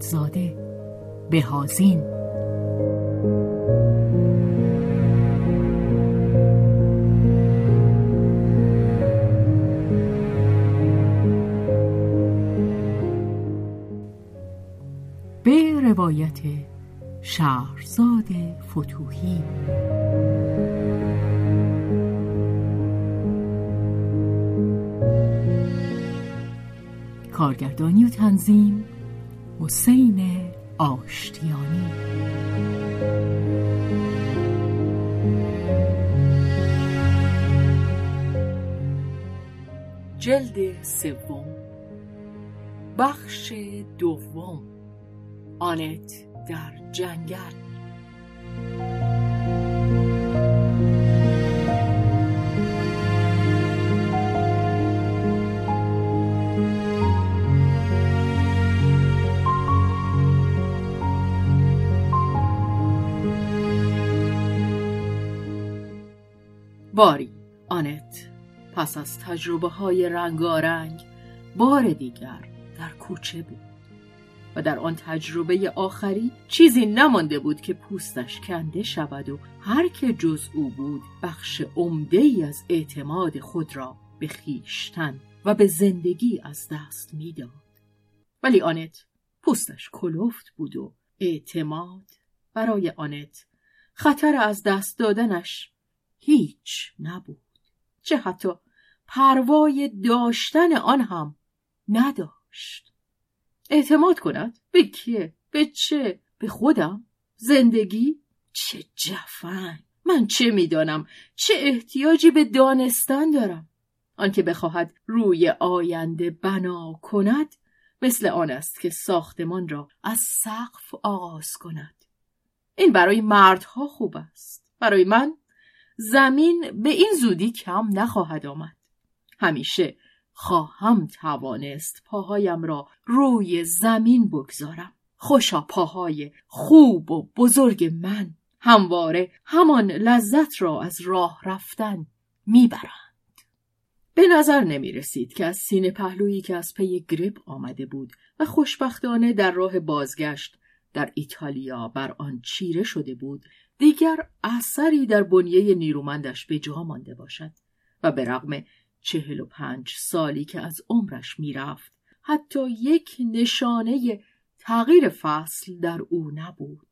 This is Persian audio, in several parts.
اعتمادزاده بهازین به روایت شهرزاد فتوهی. کارگردانی و تنظیم حسین آشتیانی. جلد سوم. بخش دوم. آنت در جنگل. باری. آنت پس از تجربه های رنگارنگ بار دیگر در کوچه بود. و در آن تجربه آخری چیزی نمانده بود که پوستش کنده شود و هر که جز او بود بخش عمده ای از اعتماد خود را به خیشتن و به زندگی از دست می‌داد. ولی آنت پوستش کلفت بود و اعتماد برای آنت خطر از دست دادنش هیچ نبود. چه حتی پروای داشتن آن هم نداشت. اعتماد کند به کیه؟ به چه؟ به خودم؟ زندگی؟ چه جفن! من چه می‌دانم؟ چه احتیاجی به دانستن دارم؟ آنکه بخواهد روی آینده بنا کند مثل آن است که ساختمان را از سقف آغاز کند. این برای مردها خوب است. برای من زمین به این زودی کم نخواهد آمد. همیشه خواهم توانست پاهایم را روی زمین بگذارم. خوشا پاهای خوب و بزرگ من همواره همان لذت را از راه رفتن می‌برند. به نظر نمی رسید که از سینه پهلویی که از پی گریپ آمده بود و خوشبختانه در راه بازگشت در ایتالیا بر آن چیره شده بود دیگر اثری در بنیه نیرومندش به جا مانده باشد و به رغم چهل و پنج سالی که از عمرش می‌رفت حتی یک نشانه تغییر فصل در او نبود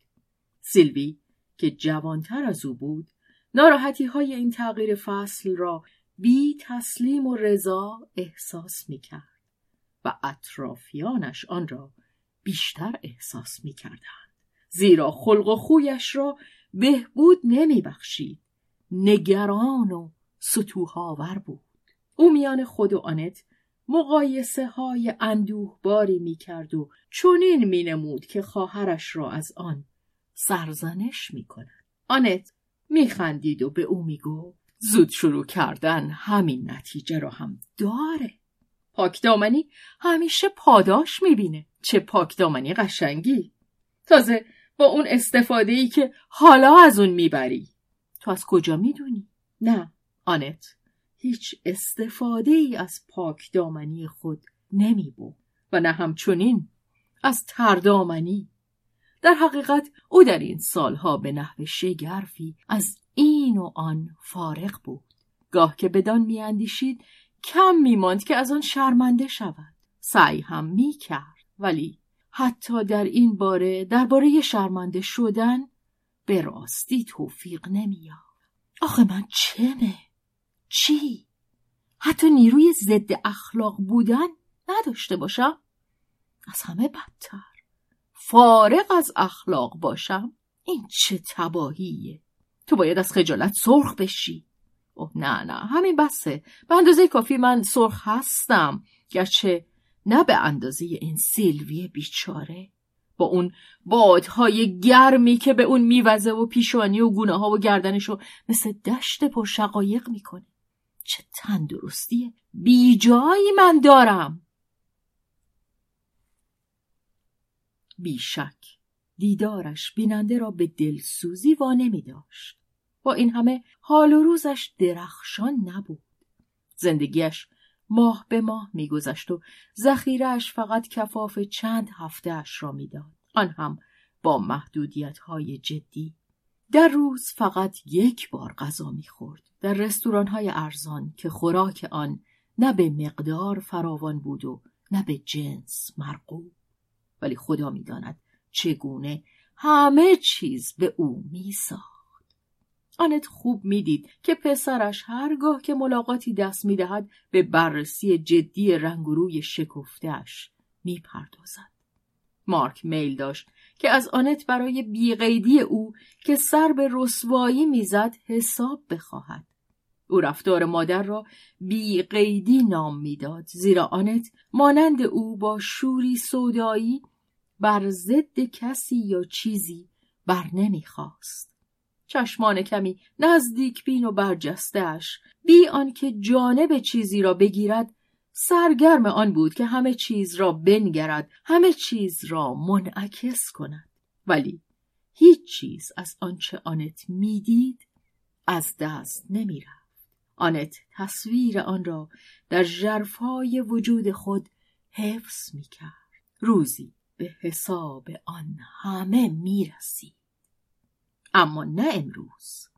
سیلوی که جوانتر از او بود ناراحتی های این تغییر فصل را بی تسلیم و رضا احساس می کرد و اطرافیانش آن را بیشتر احساس می کردند. زیرا خلق و خویش را بهبود نمی بخشید. نگران و ستوهاور بود. او میان خود و آنت مقایسه های اندوه باری می کرد و چونین می نمود که خواهرش را از آن سرزنش می کند. آنت می خندید و به او می گفت زود شروع کردن همین نتیجه را هم داره. پاکدامنی همیشه پاداش می‌بینه. چه پاکدامنی قشنگی. تازه با اون استفاده ای که حالا از اون می‌بری. تو از کجا می‌دونی؟ نه. آنت هیچ استفاده ای از پاک دامنی خود نمی بود و نه همچنین از تردامنی در حقیقت او در این سالها به نحو شگرفی از این و آن فارغ بود. گاه که بدان میاندیشید کم میماند که از آن شرمنده شود. سعی هم می‌کرد ولی حتی در این باره درباره شرمنده شدن به راستی توفیق نمیاد آخه من چمه؟ چی؟ حتی نیروی ضد اخلاق بودن نداشته باشم؟ از همه بدتر. فارغ از اخلاق باشم؟ این چه تباهیه؟ تو باید از خجالت سرخ بشی. اوه نه نه همین بسه. به اندازه کافی من سرخ هستم. گرچه نه به اندازه این سیلوی بیچاره. با اون بادهای گرمی که به اون میوزه و پیشانی و گونه ها و گردنشو مثل دشت پر شقایق می‌کنه. چه تندرستی بیجایی من دارم. بیشک دیدارش بیننده را به دلسوزی وا نمی داشت. با این همه حال و روزش درخشان نبود. زندگیش ماه به ماه میگذشت و ذخیرهاش فقط کفاف چند هفتهاش را می‌داد. آن هم با محدودیت های جدی. در روز فقط یک بار غذا می‌خورد. در رستوران های ارزان که خوراک آن نه به مقدار فراوان بود و نه به جنس مرغوب. ولی خدا می‌داند چگونه همه چیز به او میساخت آنت خوب می‌دید که پسرش هرگاه که ملاقاتی دست می‌دهد به بررسی جدی رنگ و روی شکفتش می‌پردازد. مارک میل داشت که از آنت برای بیقیدی او که سر به رسوایی می‌زد حساب بخواهد. او رفتار مادر را بیقیدی نام می‌داد زیرا آنت مانند او با شوری سودایی بر ضد کسی یا چیزی بر نمی‌خواست. چشمان کمی نزدیک بین و برجستش بی آنکه جانب چیزی را بگیرد سرگرم آن بود که همه چیز را بنگرد همه چیز را منعکس کند. ولی هیچ چیز از آنچه آنت می‌دید از دست نمی‌رفت. آنت تصویر آن را در ژرفهای وجود خود حفظ می‌کرد. روزی به حساب آن همه می‌رسید. اما نه امروز.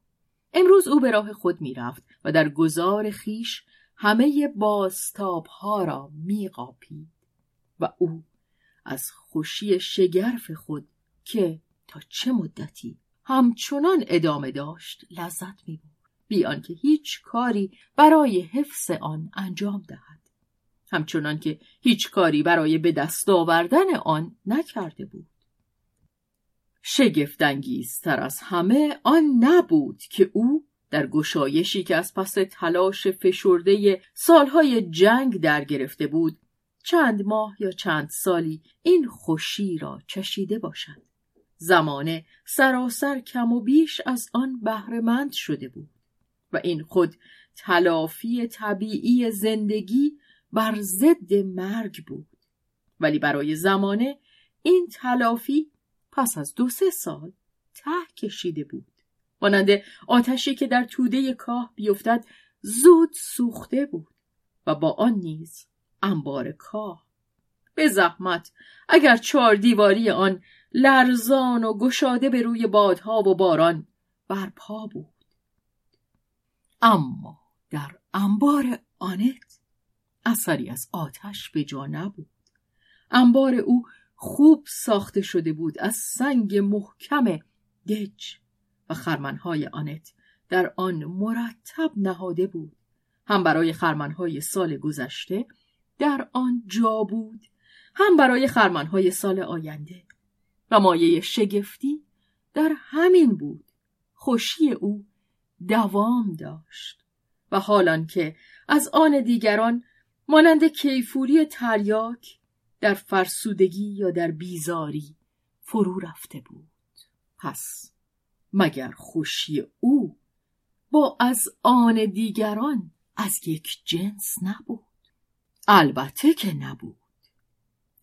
امروز او به راه خود می‌رفت و در گذار خیش همه باستاب ها را میقاپید و او از خوشی شگرف خود که تا چه مدتی همچنان ادامه داشت لذت می‌برد. بی آنکه هیچ کاری برای حفظ آن انجام دهد. همچنان که هیچ کاری برای به دست آوردن آن نکرده بود. شگفتانگیزتر از همه آن نبود که او در گشایشی که از پس تلاش فشرده سالهای جنگ در گرفته بود چند ماه یا چند سالی این خوشی را چشیده باشد. زمانه سراسر کم و بیش از آن بهرهمند شده بود و این خود تلافی طبیعی زندگی بر ضد مرگ بود ولی برای زمانه این تلافی پس از دو سه سال ته کشیده بود. مانند آتشی که در توده کاه بیفتد زود سوخته بود و با آن نیز انبار کاه. به زحمت اگر چهار دیواری آن لرزان و گشاده به روی بادها و باران برپا بود. اما در انبار آنت اثری از آتش به جا نبود. انبار او خوب ساخته شده بود از سنگ محکم دج و خرمنهای آنت در آن مرتب نهاده بود. هم برای خرمنهای سال گذشته در آن جا بود هم برای خرمنهای سال آینده. و مایه شگفتی در همین بود. خوشی او دوام داشت. و حالان که از آن دیگران مانند کیفوری تریاک در فرسودگی یا در بیزاری فرو رفته بود. پس مگر خوشی او با از آن دیگران از یک جنس نبود؟ البته که نبود.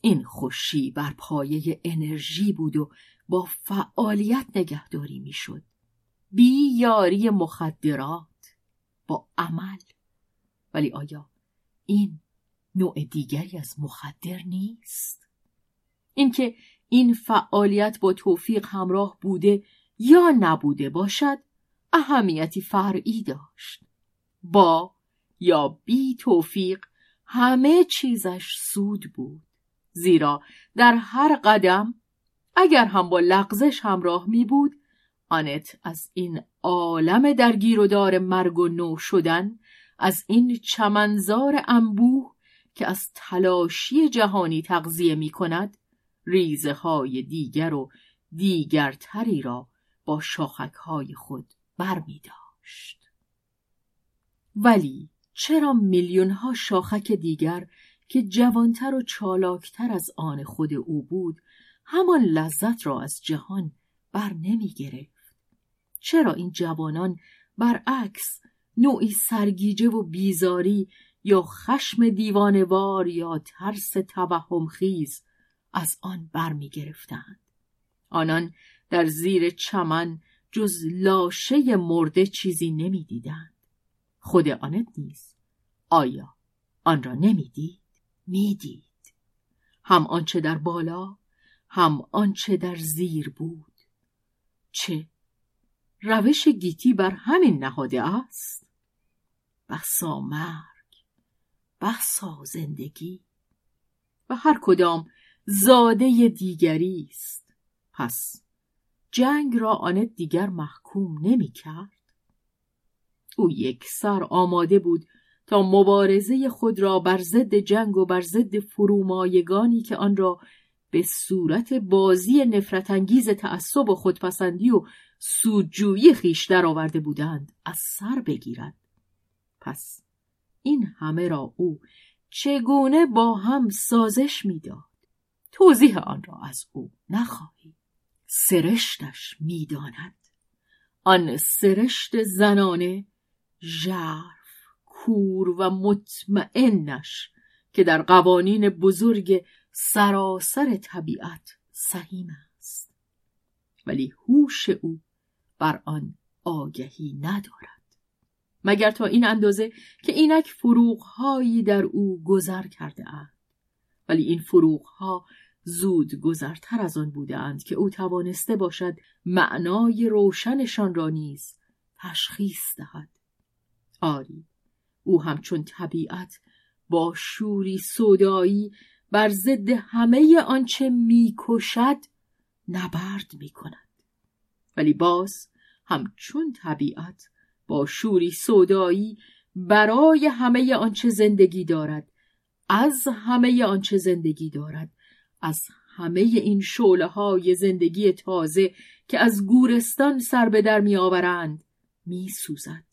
این خوشی بر پایه انرژی بود و با فعالیت نگهداری می‌شد. بی یاری مخدرات با عمل. ولی آیا این نوع دیگری از مخدر نیست. اینکه این فعالیت با توفیق همراه بوده یا نبوده باشد اهمیتی فرعی داشت. با یا بی توفیق همه چیزش سود بود. زیرا در هر قدم اگر هم با لغزش همراه می بود آنت از این عالم درگیر و دار مرگ و نو شدن از این چمنزار انبوه که از تلاشی جهانی تغذیه می کند ریزه های دیگر و دیگرتری را با شاخک های خود بر می داشت. ولی چرا میلیون ها شاخک دیگر که جوانتر و چالاکتر از آن خود او بود همان لذت را از جهان بر نمی گرفت. چرا این جوانان برعکس نوعی سرگیجه و بیزاری یا خشم دیوانوار یا ترس توهم خیز از آن بر می گرفتند. آنان در زیر چمن جز لاشه مرده چیزی نمی دیدند. خود آنت نیست. آیا آن را نمی‌دید؟ می‌دید. هم آنچه در بالا هم آنچه در زیر بود. چه روش گیتی بر همین نهاده است بسا مرگ بسا زندگی. و هر کدام زاده دیگری است. پس جنگ را آن دیگر محکوم نمی کرد. او یک سر آماده بود تا مبارزه خود را بر ضد جنگ و بر ضد فرومایگانی که آن را به صورت بازی نفرت انگیز تعصب و خودپسندی و سودجویی خیش آورده بودند از سر بگیرد. پس این همه را او چگونه با هم سازش می‌داد؟ توضیح آن را از او نخواهی. سرشتش می‌داند. آن سرشت زنانه ژرف کور و مطمئنش که در قوانین بزرگ سراسر طبیعت سهیم است. ولی هوش او بر آن آگهی ندارد. مگر تا این اندازه که اینک فروغهایی در او گذر کرده اند. ولی این فروغها زود گذرتر از آن بودند که او توانسته باشد معنای روشنشان را نیز تشخیص دهد. آری او همچون طبیعت با شوری صدایی بر ضد همه آنچه می‌کشد نبرد می‌کند. ولی باز همچون طبیعت با شوری سودایی برای همه آنچه زندگی دارد از همه آنچه زندگی دارد از همه این شعله های زندگی تازه که از گورستان سر به در می آورند می سوزد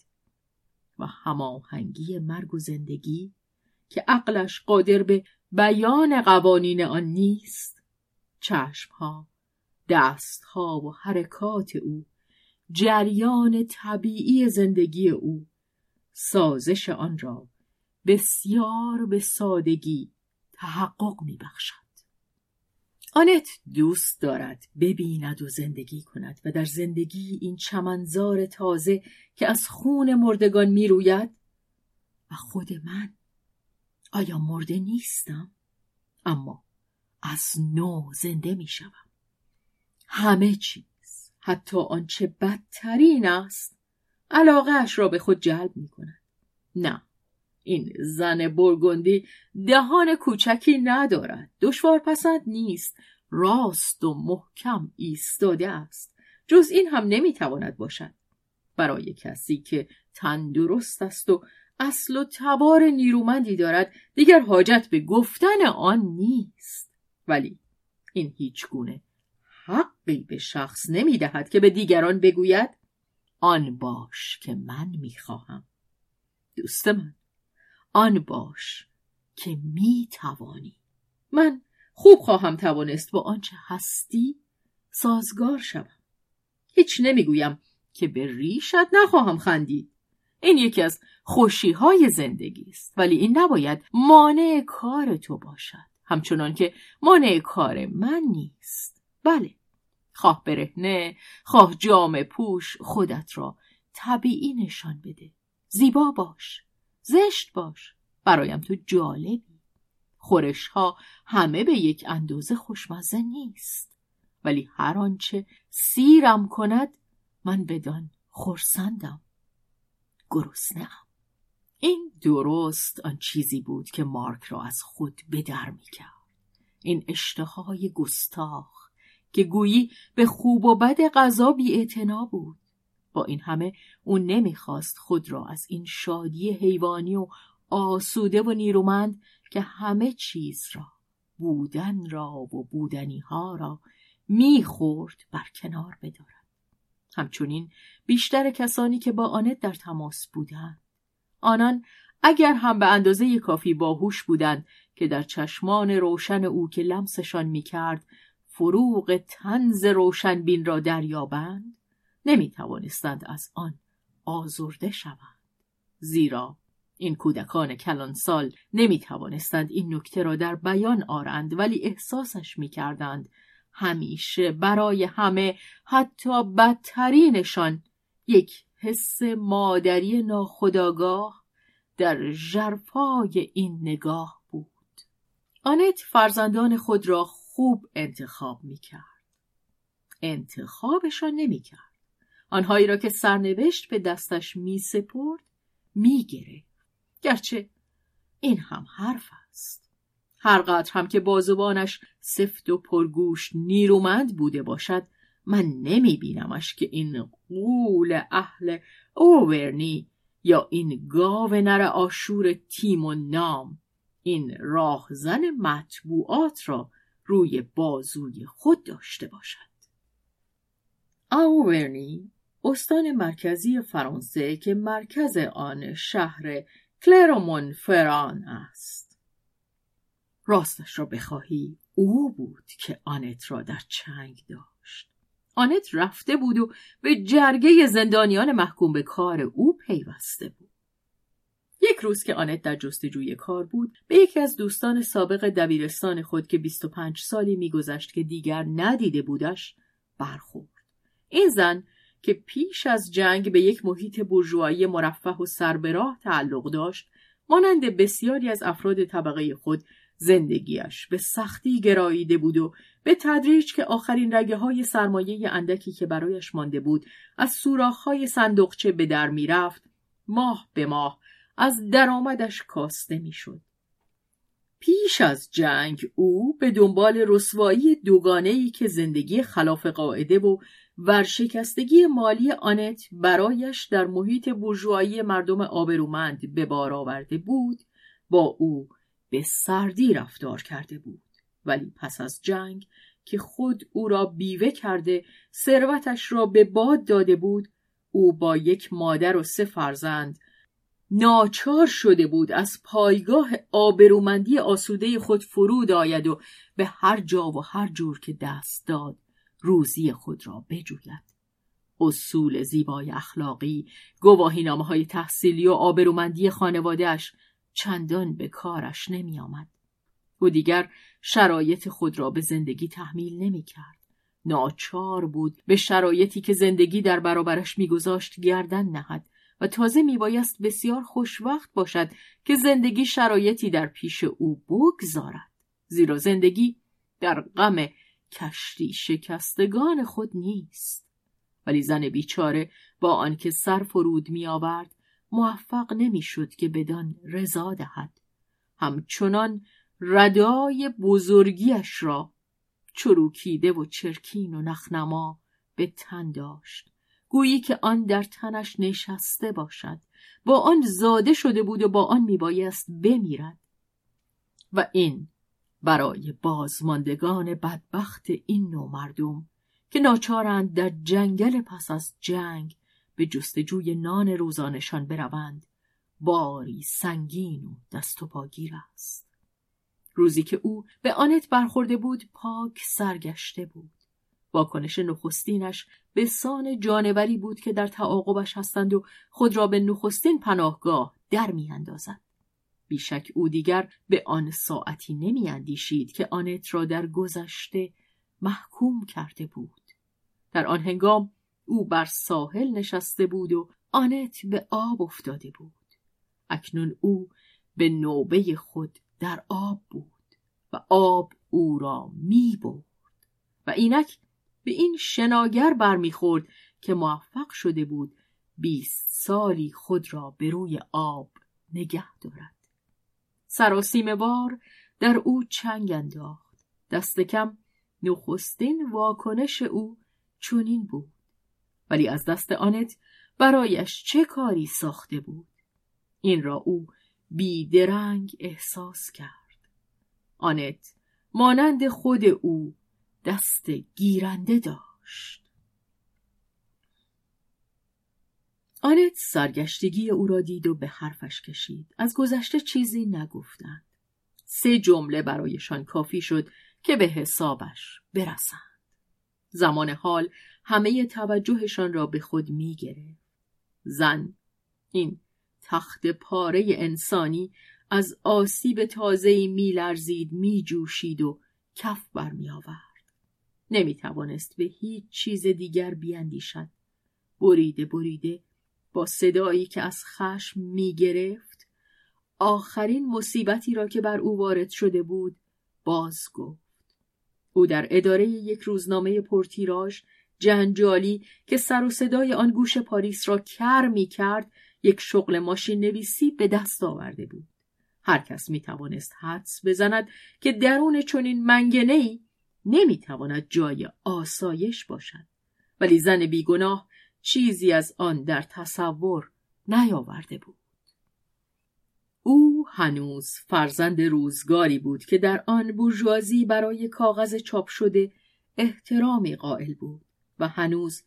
و هماهنگی مرگ و زندگی که عقلش قادر به بیان قوانین آن نیست چشمها دستها و حرکات او جریان طبیعی زندگی او سازش آن را بسیار به سادگی تحقق می بخشد. آنت دوست دارد ببیند و زندگی کند و در زندگی این چمنزار تازه که از خون مردگان می روید و خود من آیا مرده نیستم؟ اما از نو زنده می شوم. همه چیز حتی آنچه بدترین است علاقهش را به خود جلب می کند. نه این زن برگندی دهان کوچکی ندارد. دشوار پسند نیست راست و محکم ایستاده است. جز این هم نمی‌تواند باشد. برای کسی که تندرست است و اصل و تبار نیرومندی دارد دیگر حاجت به گفتن آن نیست. ولی این هیچ گونه حقی به شخص نمی دهد که به دیگران بگوید آن باش که من می خواهم دوست من آن باش که می توانی من خوب خواهم توانست با آنچه هستی سازگار شوم. هیچ نمی‌گویم که به ریشت نخواهم خندید. این یکی از خوشی های زندگی است ولی این نباید مانع کار تو باشد. همچنان که مانع کار من نیست. بله. خواه برهنه خواه جام پوش خودت را طبیعی نشان بده. زیبا باش زشت باش. برایم تو جالبی. خورش ها همه به یک اندازه خوشمزه نیست. ولی هر آنچه سیرم کند من بدان خورسندم گرسنهام. این درست آن چیزی بود که مارک را از خود بدر می‌کرد. این اشتهای گستاخ که گویی به خوب و بد غذا بی بود. با این همه او نمی‌خواست خود را از این شادی حیوانی و آسوده و نیرومند که همه چیز را بودن را و بودنی ها را می‌خورد بر کنار بدارد. همچنین بیشتر کسانی که با آنت در تماس بودند. آنان اگر هم به اندازه کافی باهوش بودند که در چشمان روشن او که لمسشان می‌کرد فروغ تنز روشنبین را دریابند نمی توانستند از آن آزرده شوند. زیرا این کودکان کلانسال نمی توانستند این نکته را در بیان آرند ولی احساسش می کردند همیشه برای همه حتی بدترینشان یک حس مادری ناخداگاه در ژرفای این نگاه بود. آنت فرزندان خود را خوب انتخاب می کرد انتخابشان نمی کرد آنهایی را که سرنوشت به دستش می سپرد می گره. گرچه این هم حرف است. هرقدر هم که بازوانش سفت و پرگوش نیرومند بوده باشد من نمی بینمش که این قول اهل اوورنی یا این گاو نر آشور تیم و نام این راهزن مطبوعات را روی بازوی خود داشته باشد. آوورنی استان مرکزی فرانسه که مرکز آن شهر کلرمون فران است. راستش را بخواهی او بود که آنت را در چنگ داشت. آنت رفته بود و به جرگه زندانیان محکوم به کار او پیوسته بود. یک روز که آنت در جستجوی کار بود به یکی از دوستان سابق دبیرستان خود که 25 سالی میگذشت که دیگر ندیده بودش برخورد. این زن که پیش از جنگ به یک محیط برجوهایی مرفه و سربراه تعلق داشت مانند بسیاری از افراد طبقه خود زندگیش به سختی گراییده بود و به تدریج که آخرین رگه های سرمایه اندکی که برایش مانده بود از سوراخ های صندوقچه به در می‌رفت ماه به ماه از درآمدش کاسته می‌شد. پیش از جنگ او به دنبال رسوایی دوگانه که زندگی خلاف قاعده و ورشکستگی مالی آنت برایش در محیط بورژوایی مردم آبرومند به بار آورده بود با او به سردی رفتار کرده بود ولی پس از جنگ که خود او را بیوه کرده ثروتش را به باد داده بود او با یک مادر و سه فرزند ناچار شده بود از پایگاه آبرومندی آسوده خود فرود آید و به هر جا و هر جور که دست داد روزی خود را بجوید اصول زیبای اخلاقی گواهینامه های تحصیلی و آبرومندی خانوادهش چندان به کارش نمی آمد. او دیگر شرایط خود را به زندگی تحمیل نمی کرد. ناچار بود به شرایطی که زندگی در برابرش میگذاشت گردن نهد و تازه میبایست بسیار خوشوقت باشد که زندگی شرایطی در پیش او بگذارد زیرا زندگی در غم کشتی شکستگان خود نیست. ولی زن بیچاره با آنکه سر فرود می آورد موفق نمی‌شد که بدان رضا دهد. همچنان ردای بزرگیش را چروکیده و چرکین و نخنما به تن داشت. گویی که آن در تنش نشسته باشد. با آن زاده شده بود و با آن میبایست بمیرد. و این برای بازماندگان بدبخت این نوع مردم که ناچارند در جنگل پس از جنگ به جستجوی نان روزانشان بروند باری سنگین و دست و پاگیر است. روزی که او به آنت برخورده بود پاک سرگشته بود. واکنش نخستینش به سان جانوری بود که در تعاقبش هستند و خود را به نخستین پناهگاه در میاندازد بیشک او دیگر به آن ساعتی نمیاندیشید که آنت را در گذشته محکوم کرده بود. در آن هنگام او بر ساحل نشسته بود و آنت به آب افتاده بود. اکنون او به نوبه خود در آب بود و آب او را می برد و اینک به این شناگر برمیخورد که موفق شده بود بیست سالی خود را به روی آب نگه دارد. سراسیم بار در او چنگ انداخت. دست کم نخستین واکنش او چنین بود ولی از دست آنت برایش چه کاری ساخته بود؟ این را او بیدرنگ احساس کرد. آنت مانند خود او دست گیرنده داشت آنت سرگشتگی او را دید و به حرفش کشید از گذشته چیزی نگفتند سه جمله برایشان کافی شد که به حسابش برسند زمان حال همه توجهشان را به خود می گرفت. زن این تخت پاره انسانی از آسیب تازهی میلرزید میجوشید و کف برمی آورد. نمی توانست به هیچ چیز دیگر بیاندیشد. بریده بریده با صدایی که از خشم می گرفت آخرین مصیبتی را که بر او وارد شده بود باز گفت. او در اداره یک روزنامه پرتیراژ جنجالی که سر و صدای آن گوش پاریس را کر می کرد یک شغل ماشین نویسی به دست آورده بود. هر کس می توانست حدس بزند که درون چنین منگنه ای نمی تواند جای آسایش باشد. ولی زن بیگناه چیزی از آن در تصور نیاورده بود. او هنوز فرزند روزگاری بود که در آن بورژوازی برای کاغذ چاپ شده احترامی قائل بود و هنوز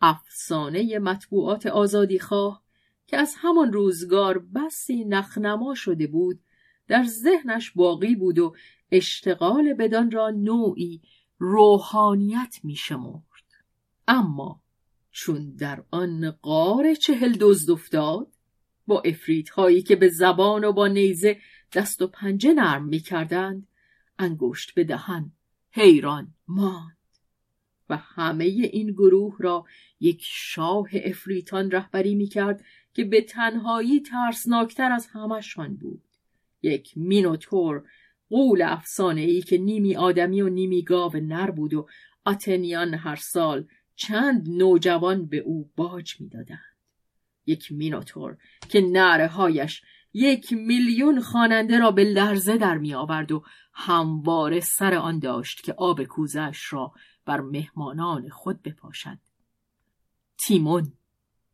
افسانه مطبوعات آزادی خواه که از همان روزگار بسی نخنما شده بود در ذهنش باقی بود و اشتغال بدان را نوعی روحانیت می شمرد. اما چون در آن قار چهل دزد افتاد با افریت هایی که به زبان و با نیزه دست و پنجه نرم می کردند انگشت به دهن حیران ماند و همه این گروه را یک شاه افریتان رهبری می کرد که به تنهایی ترسناکتر از همشان بود یک مینوتور قول افسانه ای که نیمی آدمی و نیمی گاو نر بود و آتنیان هر سال چند نوجوان به او باج می‌دادند. یک مینوتور که نره هایش یک میلیون خواننده را به لرزه در می آورد و همواره سر آن داشت که آب کوزش را بر مهمانان خود بپاشد. تیمون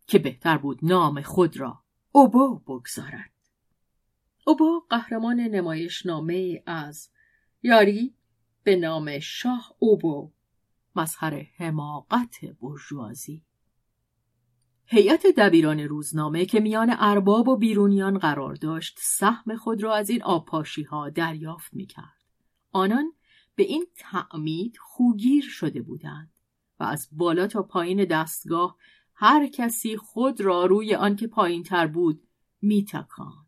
که بهتر بود نام خود را اوبو بگذارد. اوبو قهرمان نمایش نامه از یاری به نام شاه اوبو مظهر حماقت برجوازی هیئت دبیران روزنامه که میان ارباب و بیرونیان قرار داشت سهم خود را از این آبپاشی ها دریافت می کرد. آنان به این تعمید خوگیر شده بودند و از بالا تا پایین دستگاه هر کسی خود را روی آنکه پایین تر بود میتکاند.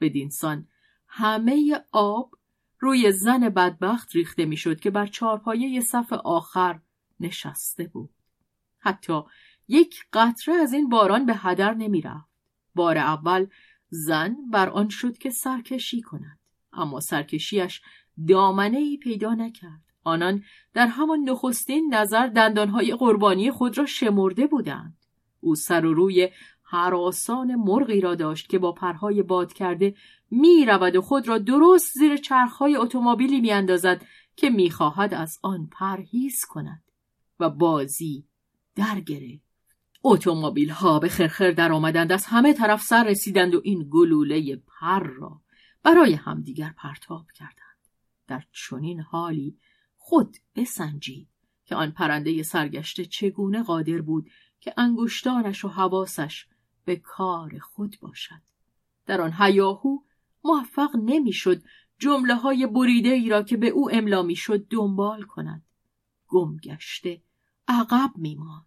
بدینسان همه آب روی زن بدبخت ریخته می‌شد که بر چارپایه صف آخر نشسته بود. حتی یک قطره از این باران به هدر نمی‌رفت. بار اول زن بر آن شد که سرکشی کند اما سرکشیش دامنه ای پیدا نکرد آنان در همان نخستین نظر دندانهای قربانی خود را شمرده بودند او سر و روی حراسان مرغی را داشت که با پرهای باد کرده می رود و خود را درست زیر چرخهای اتومبیلی می اندازد که می خواهد از آن پرهیز کند و بازی در گرفت. اتومبیل ها به خرخر در آمدند از همه طرف سر رسیدند و این گلوله پر را برای همدیگر پرتاب کردند. در چنین حالی خود بسنجید که آن پرنده سرگشته چگونه قادر بود که انگشتانش و حواسش به کار خود باشد. در آن هیاهو موفق نمی‌شد جمله های بریده ای را که به او املا می‌شد دنبال کند. گم گشته عقب میماند.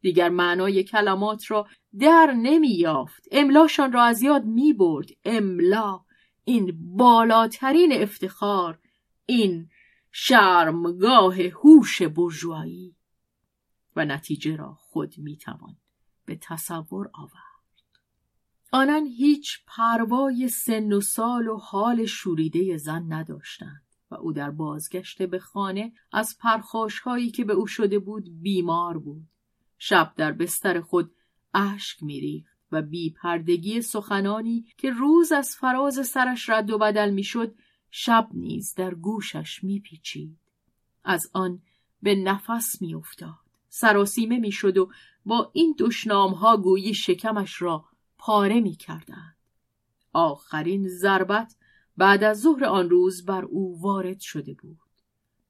دیگر معنای کلمات را در نمی یافت املاشان را از یاد می برد املا این بالاترین افتخار این شرمگاه هوش برجوایی و نتیجه را خود می‌توان به تصور آورد. آنان هیچ پروای سن و سال و حال شوریده زن نداشتند و او در بازگشت به خانه از پرخاش هایی که به او شده بود بیمار بود. شب در بستر خود اشک میریخت و بی پردگی سخنانی که روز از فراز سرش رد و بدل می‌شد شب نیز در گوشش میپیچید. از آن به نفس میافتاد. سراسیمه می‌شد و با این ها گویی شکمش را پاره می‌کردند. آخرین ضربت بعد از ظهر آن روز بر او وارد شده بود.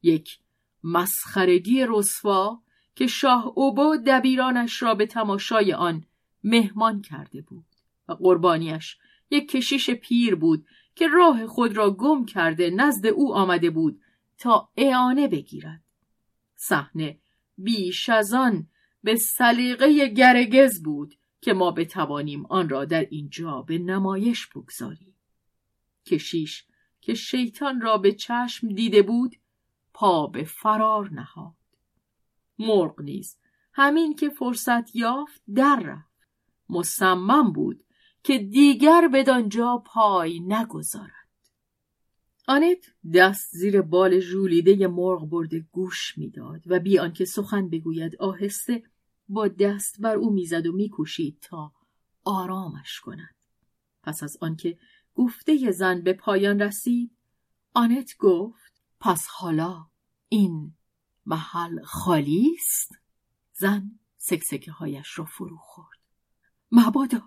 یک مسخرگی رسوا که شاه اوبا دبیرانش را به تماشای آن مهمان کرده بود و قربانیش یک کشیش پیر بود که راه خود را گم کرده نزد او آمده بود تا اعانه بگیرد. صحنه بیش از آن به سلیقه گرگز بود که ما بتوانیم آن را در اینجا به نمایش بگذاریم. کشیش که شیطان را به چشم دیده بود پا به فرار نهاد. مرغ نیز همین که فرصت یافت در رفت. مصمم بود که دیگر بدانجا پای نگذارد. آنت دست زیر بال ژولیده مرغ برده گوش می‌داد و بی آنکه سخن بگوید آهسته با دست بر او می‌زد و میکوشید تا آرامش کند. پس از آنکه گفته زن به پایان رسید آنت گفت پس حالا این محل خالی است؟ زن سکسکه هایش را فرو خورد. مبادا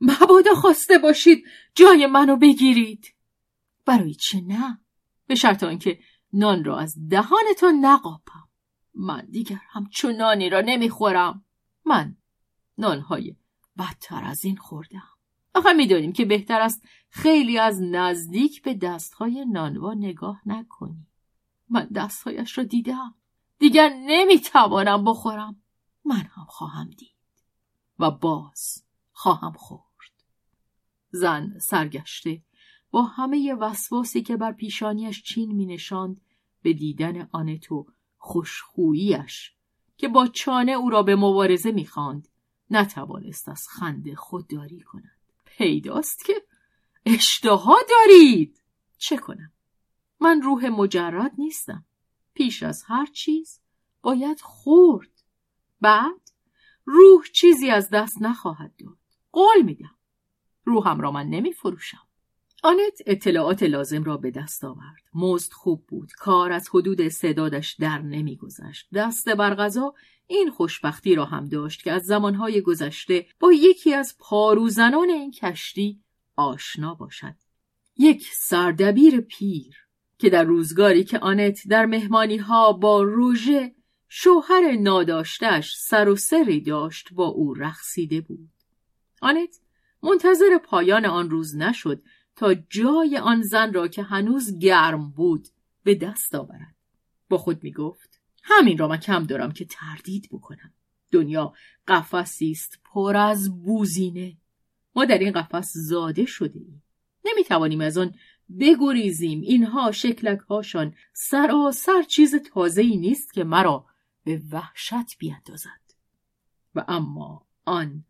مبادا خواسته باشید جای منو بگیرید. برای چه نه؟ به شرط آنکه نان را از دهانتان نقاپم. من دیگر همچون نانی را نمی‌خورم. من نانهای بدتر از این خوردم آخه می‌دانیم که بهتر است خیلی از نزدیک به دستهای نانوا نگاه نکنی. من دستهایش را دیدم دیگر نمی‌توانم بخورم. من هم خواهم دید و باز خواهم خورد. زن سرگشته با همه وسواسی که بر پیشانیش چین می نشاند به دیدن آنتو خوشخوییش که با چانه او را به مبارزه می‌خواند نتوانست از خنده خودداری کند. پیداست که؟ اشتها دارید! چه کنم؟ من روح مجرد نیستم. پیش از هر چیز باید خورد. بعد روح چیزی از دست نخواهد داد. قول میدم. روحم را من نمی فروشم آنت اطلاعات لازم را به دست آورد. مزد خوب بود. کار از حدود استعدادش در نمیگذشت. دست بر این خوشبختی را هم داشت که از زمانهای گذشته با یکی از پاروزنان این کشتی آشنا باشد. یک سردبیر پیر که در روزگاری که آنت در مهمانی ها با روژه شوهر ناداشتش سر و سری داشت با او رقصیده بود. آنت منتظر پایان آن روز نشد تا جای آن زن را که هنوز گرم بود به دست آورد. با خود می گفت همین را من کم دارم که تردید بکنم. دنیا قفسی است پر از بوزینه. ما در این قفس زاده شده ایم. نمی توانیم از آن بگریزیم. اینها شکلک هاشان سراسر چیز تازه ای نیست که مرا به وحشت بیاندازد. و اما آن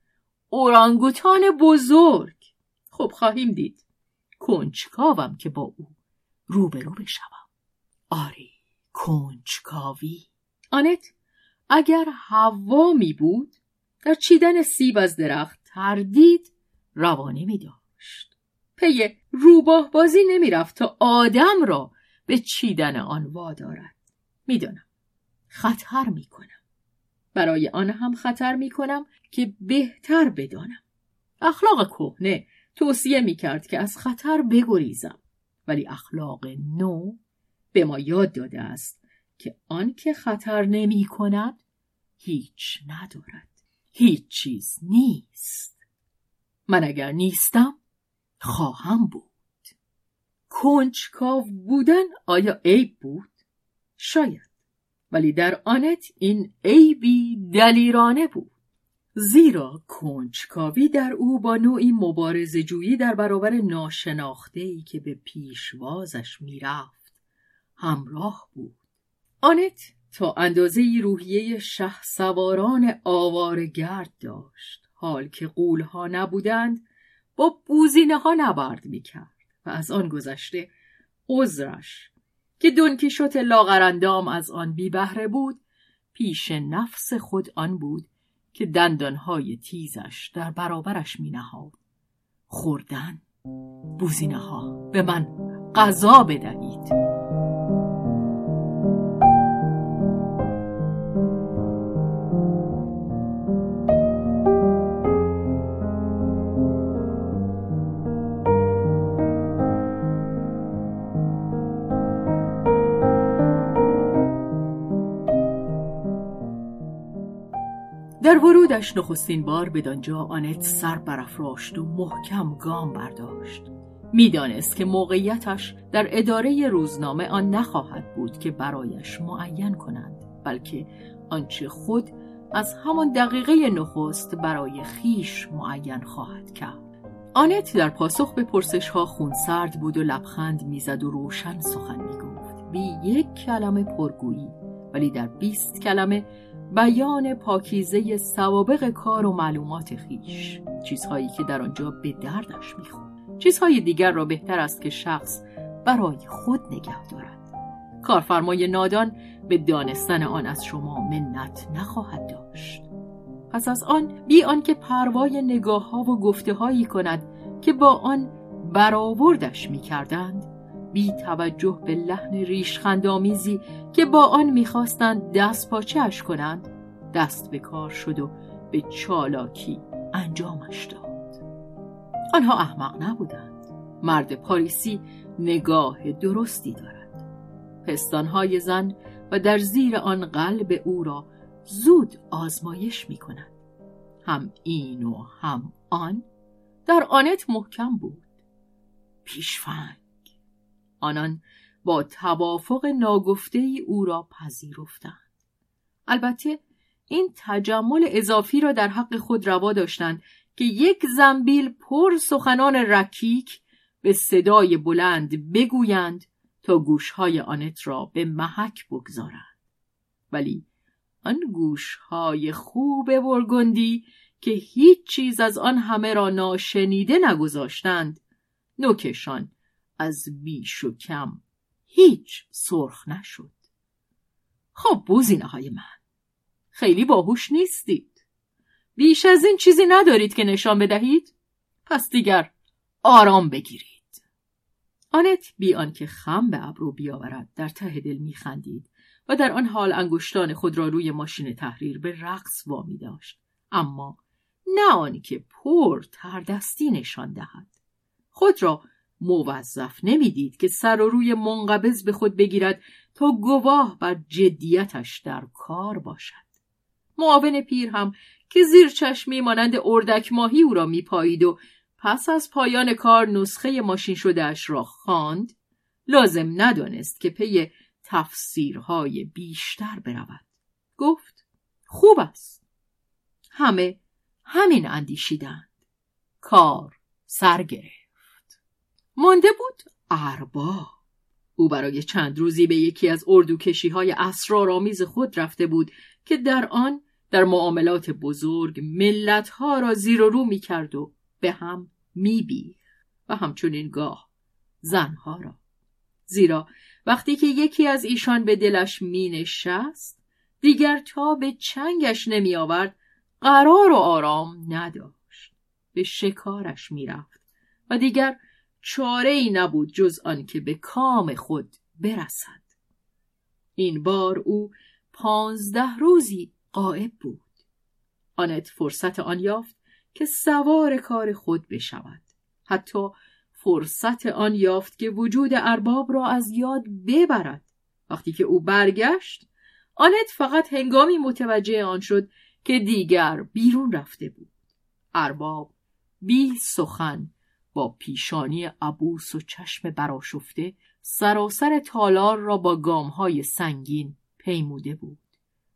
اورانگوتان بزرگ. خب خواهیم دید. کنجکاوم که با او روبرو بشوم. آری کنجکاوی. آنت اگر هوا می بود در چیدن سیب از درخت تردید روانه می داشت. پی روباه بازی نمی رفت تا آدم را به چیدن آن وادارد می‌دانم خطر می کنم. برای آن هم خطر می کنم که بهتر بدانم. اخلاق کهنه توصیه می کرد که از خطر بگریزم. ولی اخلاق نو به ما یاد داده است که آن که خطر نمی کند هیچ ندارد. هیچ چیز نیست. من اگر نیستم خواهم بود. کنجکاو بودن آیا عیب بود؟ شاید. ولی در آنت این عیبی دلیرانه بود. زیرا کنجکاوی در او با نوعی مبارز جویی در برابر ناشناخته ای که به پیشوازش می‌رفت همراه بود. آنت تا اندازه روحیه شه سواران آوارگرد داشت. حال که قولها نبودند با بوزینه ها نبرد می‌کرد و از آن گذشته عذرش که دونکیشوت لاغرندام از آن بی بهره بود پیش نفس خود آن بود که دندانهای تیزش در برابرش می نهاد. خوردن. بوزینه ها به من غذا بدهید. در ورودش نخستین بار بدانجا آنت سر برافراشت و محکم گام برداشت. می‌دانست که موقعیتش در اداره روزنامه آن نخواهد بود که برایش معین کنند بلکه آنچه خود از همان دقیقه نخست برای خیش معین خواهد کرد. آنت در پاسخ به پرسش ها خونسرد بود و لبخند می‌زد و روشن سخن می‌گفت. بی یک کلمه پرگویی ولی در بیست کلمه بیان پاکیزه سوابق کار و معلومات خیش. چیزهایی که در آنجا به دردش می‌خورد. چیزهای دیگر را بهتر است که شخص برای خود نگه دارد. کارفرمای نادان به دانستن آن از شما منت نخواهد داشت. پس از آن بی آنکه پروای نگاه ها و گفته هایی کند که با آن برآوردش می کردند بی توجه به لحن ریشخندآمیزی که با آن می‌خواستند دست پاچهش کنند دست به کار شد و به چالاکی انجامش داد. آنها احمق نبودند. مرد پاریسی نگاه درستی دارد. پستانهای زن و در زیر آن قلب او را زود آزمایش می کند. هم این و هم آن در آنت محکم بود. پیشفنگ آنان با توافق ناگفته ای او را پذیرفتند. البته این تجمل اضافی را در حق خود روا داشتند که یک زنبیل پر سخنان رکیک به صدای بلند بگویند تا گوشهای آنت را به محک بگذارند. ولی آن گوشهای خوب برگندی که هیچ چیز از آن همه را ناشنیده نگذاشتند نوکشان از بیش و کم هیچ سرخ نشد. خب بوزینه های من. خیلی باهوش نیستید. بیش از این چیزی ندارید که نشان بدهید. پس دیگر آرام بگیرید. آنت بی آنکه خم به ابرو بیاورد در ته دل میخندید و در آن حال انگشتان خود را روی ماشین تحریر به رقص وامی داشت. اما نه آنکه پر تردستی نشان دهد. خود را موظف نمی‌دید که سر و روی منقبض به خود بگیرد تا گواه بر جدیتش در کار باشد. معاون پیر هم که زیر چشمی مانند اردک ماهی او را میپایید و پس از پایان کار نسخه ماشین شدهش را خواند لازم ندانست که پی تفسیرهای بیشتر برود. گفت خوب است. همه همین اندیشیدند. کار سر مانده بود؟ اربا. او برای چند روزی به یکی از اردوکشی های اسرارآمیز خود رفته بود که در آن در معاملات بزرگ ملتها را زیر و رو می کرد و به هم می و همچنین گاه زنها را. زیرا وقتی که یکی از ایشان به دلش می نشست دیگر تا به چنگش نمی آورد قرار و آرام نداشت. به شکارش می‌رفت و دیگر چاره ای نبود جز آنکه به کام خود برسد. این بار او پانزده روزی قائب بود. آنت فرصت آن یافت که سوار کار خود بشود. حتی فرصت آن یافت که وجود ارباب را از یاد ببرد. وقتی که او برگشت آنت فقط هنگامی متوجه آن شد که دیگر بیرون رفته بود. ارباب بی سخن با پیشانی عبوس و چشم براشفته سراسر تالار را با گامهای سنگین پیموده بود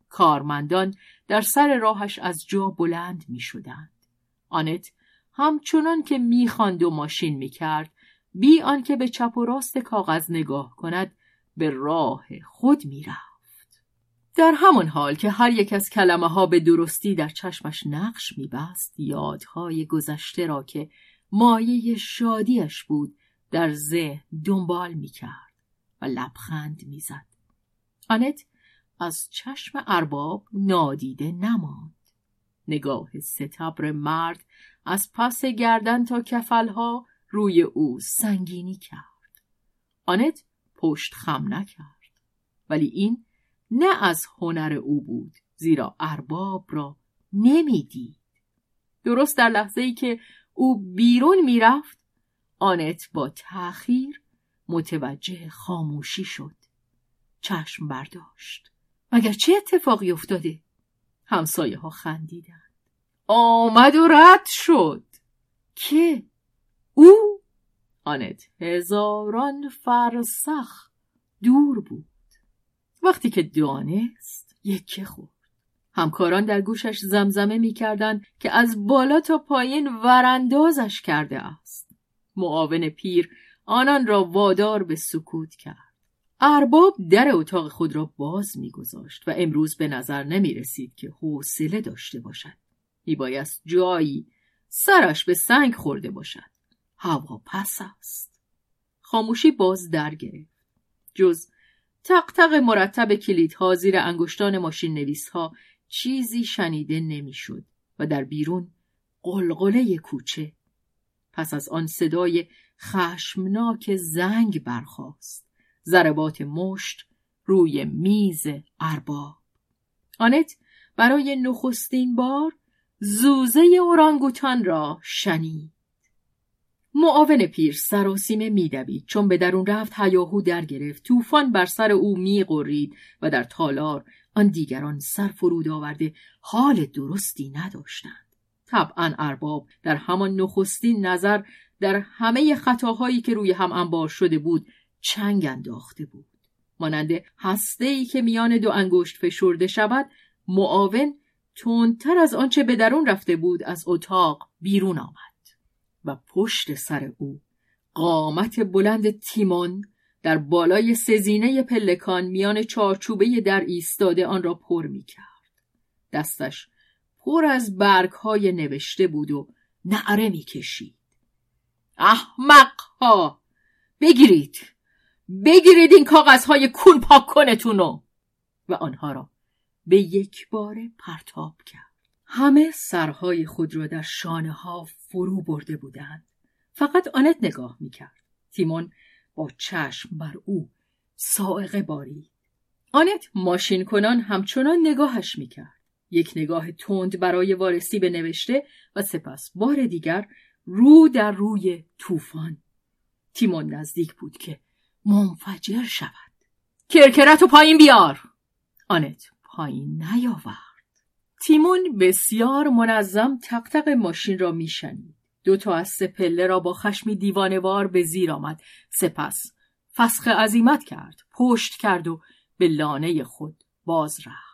کارمندان در سر راهش از جا بلند می شدند. آنت همچنان که می‌خواند و ماشین می‌کرد بی آنکه به چپ و راست کاغذ نگاه کند به راه خود می‌رفت در همان حال که هر یک از کلمه ها به درستی در چشمش نقش میبست یادهای گذشته را که مایه شادیش بود در ذهن دنبال می‌کرد و لبخند می‌زد. آنت از چشم ارباب نادیده نماند. نگاه ستبر مرد از پس گردن تا کفلها روی او سنگینی کرد. آنت پشت خم نکرد. ولی این نه از هنر او بود زیرا ارباب را نمی‌دید. درست در لحظه ای که او بیرون می‌رفت. آنت با تأخیر متوجه خاموشی شد. چشم برداشت. مگر چه اتفاقی افتاده؟ همسایه ها خندیدند. آمد و رد شد. که؟ او؟ آنت هزاران فرسخ دور بود. وقتی که دانست یکه خورد. همکاران در گوشش زمزمه می‌کردند که از بالا تا پایین وراندازش کرده است. معاون پیر آنان را وادار به سکوت کرد. ارباب در اتاق خود را باز میگذاشت و امروز به نظر نمی رسید که حوصله داشته باشد. میبایست جایی سرش به سنگ خورده باشد. هوا پس است. خاموشی باز در گرفت. جز تق مرتب کلیدها زیر انگشتان ماشین نویس ها چیزی شنیده نمی‌شد و در بیرون قلقله کوچه. پس از آن صدای خشمناک زنگ برخاست. ضربات مشت روی میز ارباب. آنت برای نخستین بار زوزه اورانگوتان را شنید. معاون پیر سراسیمه میدوید. چون به درون رفت هیاهو در گرفت. طوفان بر سر او میقرید و در تالار آن دیگران سر فرود آورده حال درستی نداشتند. طبعا ارباب در همان نخستین نظر در همه خطاهایی که روی هم انبار شده بود چنگ انداخته بود. مانند هسته ای که میان دو انگشت فشرده شود معاون تندتر از آنچه به درون رفته بود از اتاق بیرون آمد. و پشت سر او قامت بلند تیمون در بالای سزینه پلکان میان چارچوبه در ایستاده آن را پر می کرد. دستش پر از برگ های نوشته بود و نعره می کشید. احمق ها بگیرید بگیرید این کاغذهای کون پاک کنتونو و آنها را به یک بار پرتاب کرد. همه سرهای خود را در شانه ها فرو برده بودند. فقط آنت نگاه می کرد. تیمون با چشم بر او سائقه باری. آنت ماشین کنان همچنان نگاهش می کرد. یک نگاه تند برای وارسی به نوشته و سپس بار دیگر رو در روی طوفان. تیمون نزدیک بود که منفجر شود. کرکرت و پایین بیار. آنت پایین نیاورد. تیمون بسیار منظم تق ماشین را میشنید. دو تا از سپله را با خشمی دیوانوار به زیر آمد. سپس فسخ عظیمت کرد. پشت کرد و به لانه خود باز رفت.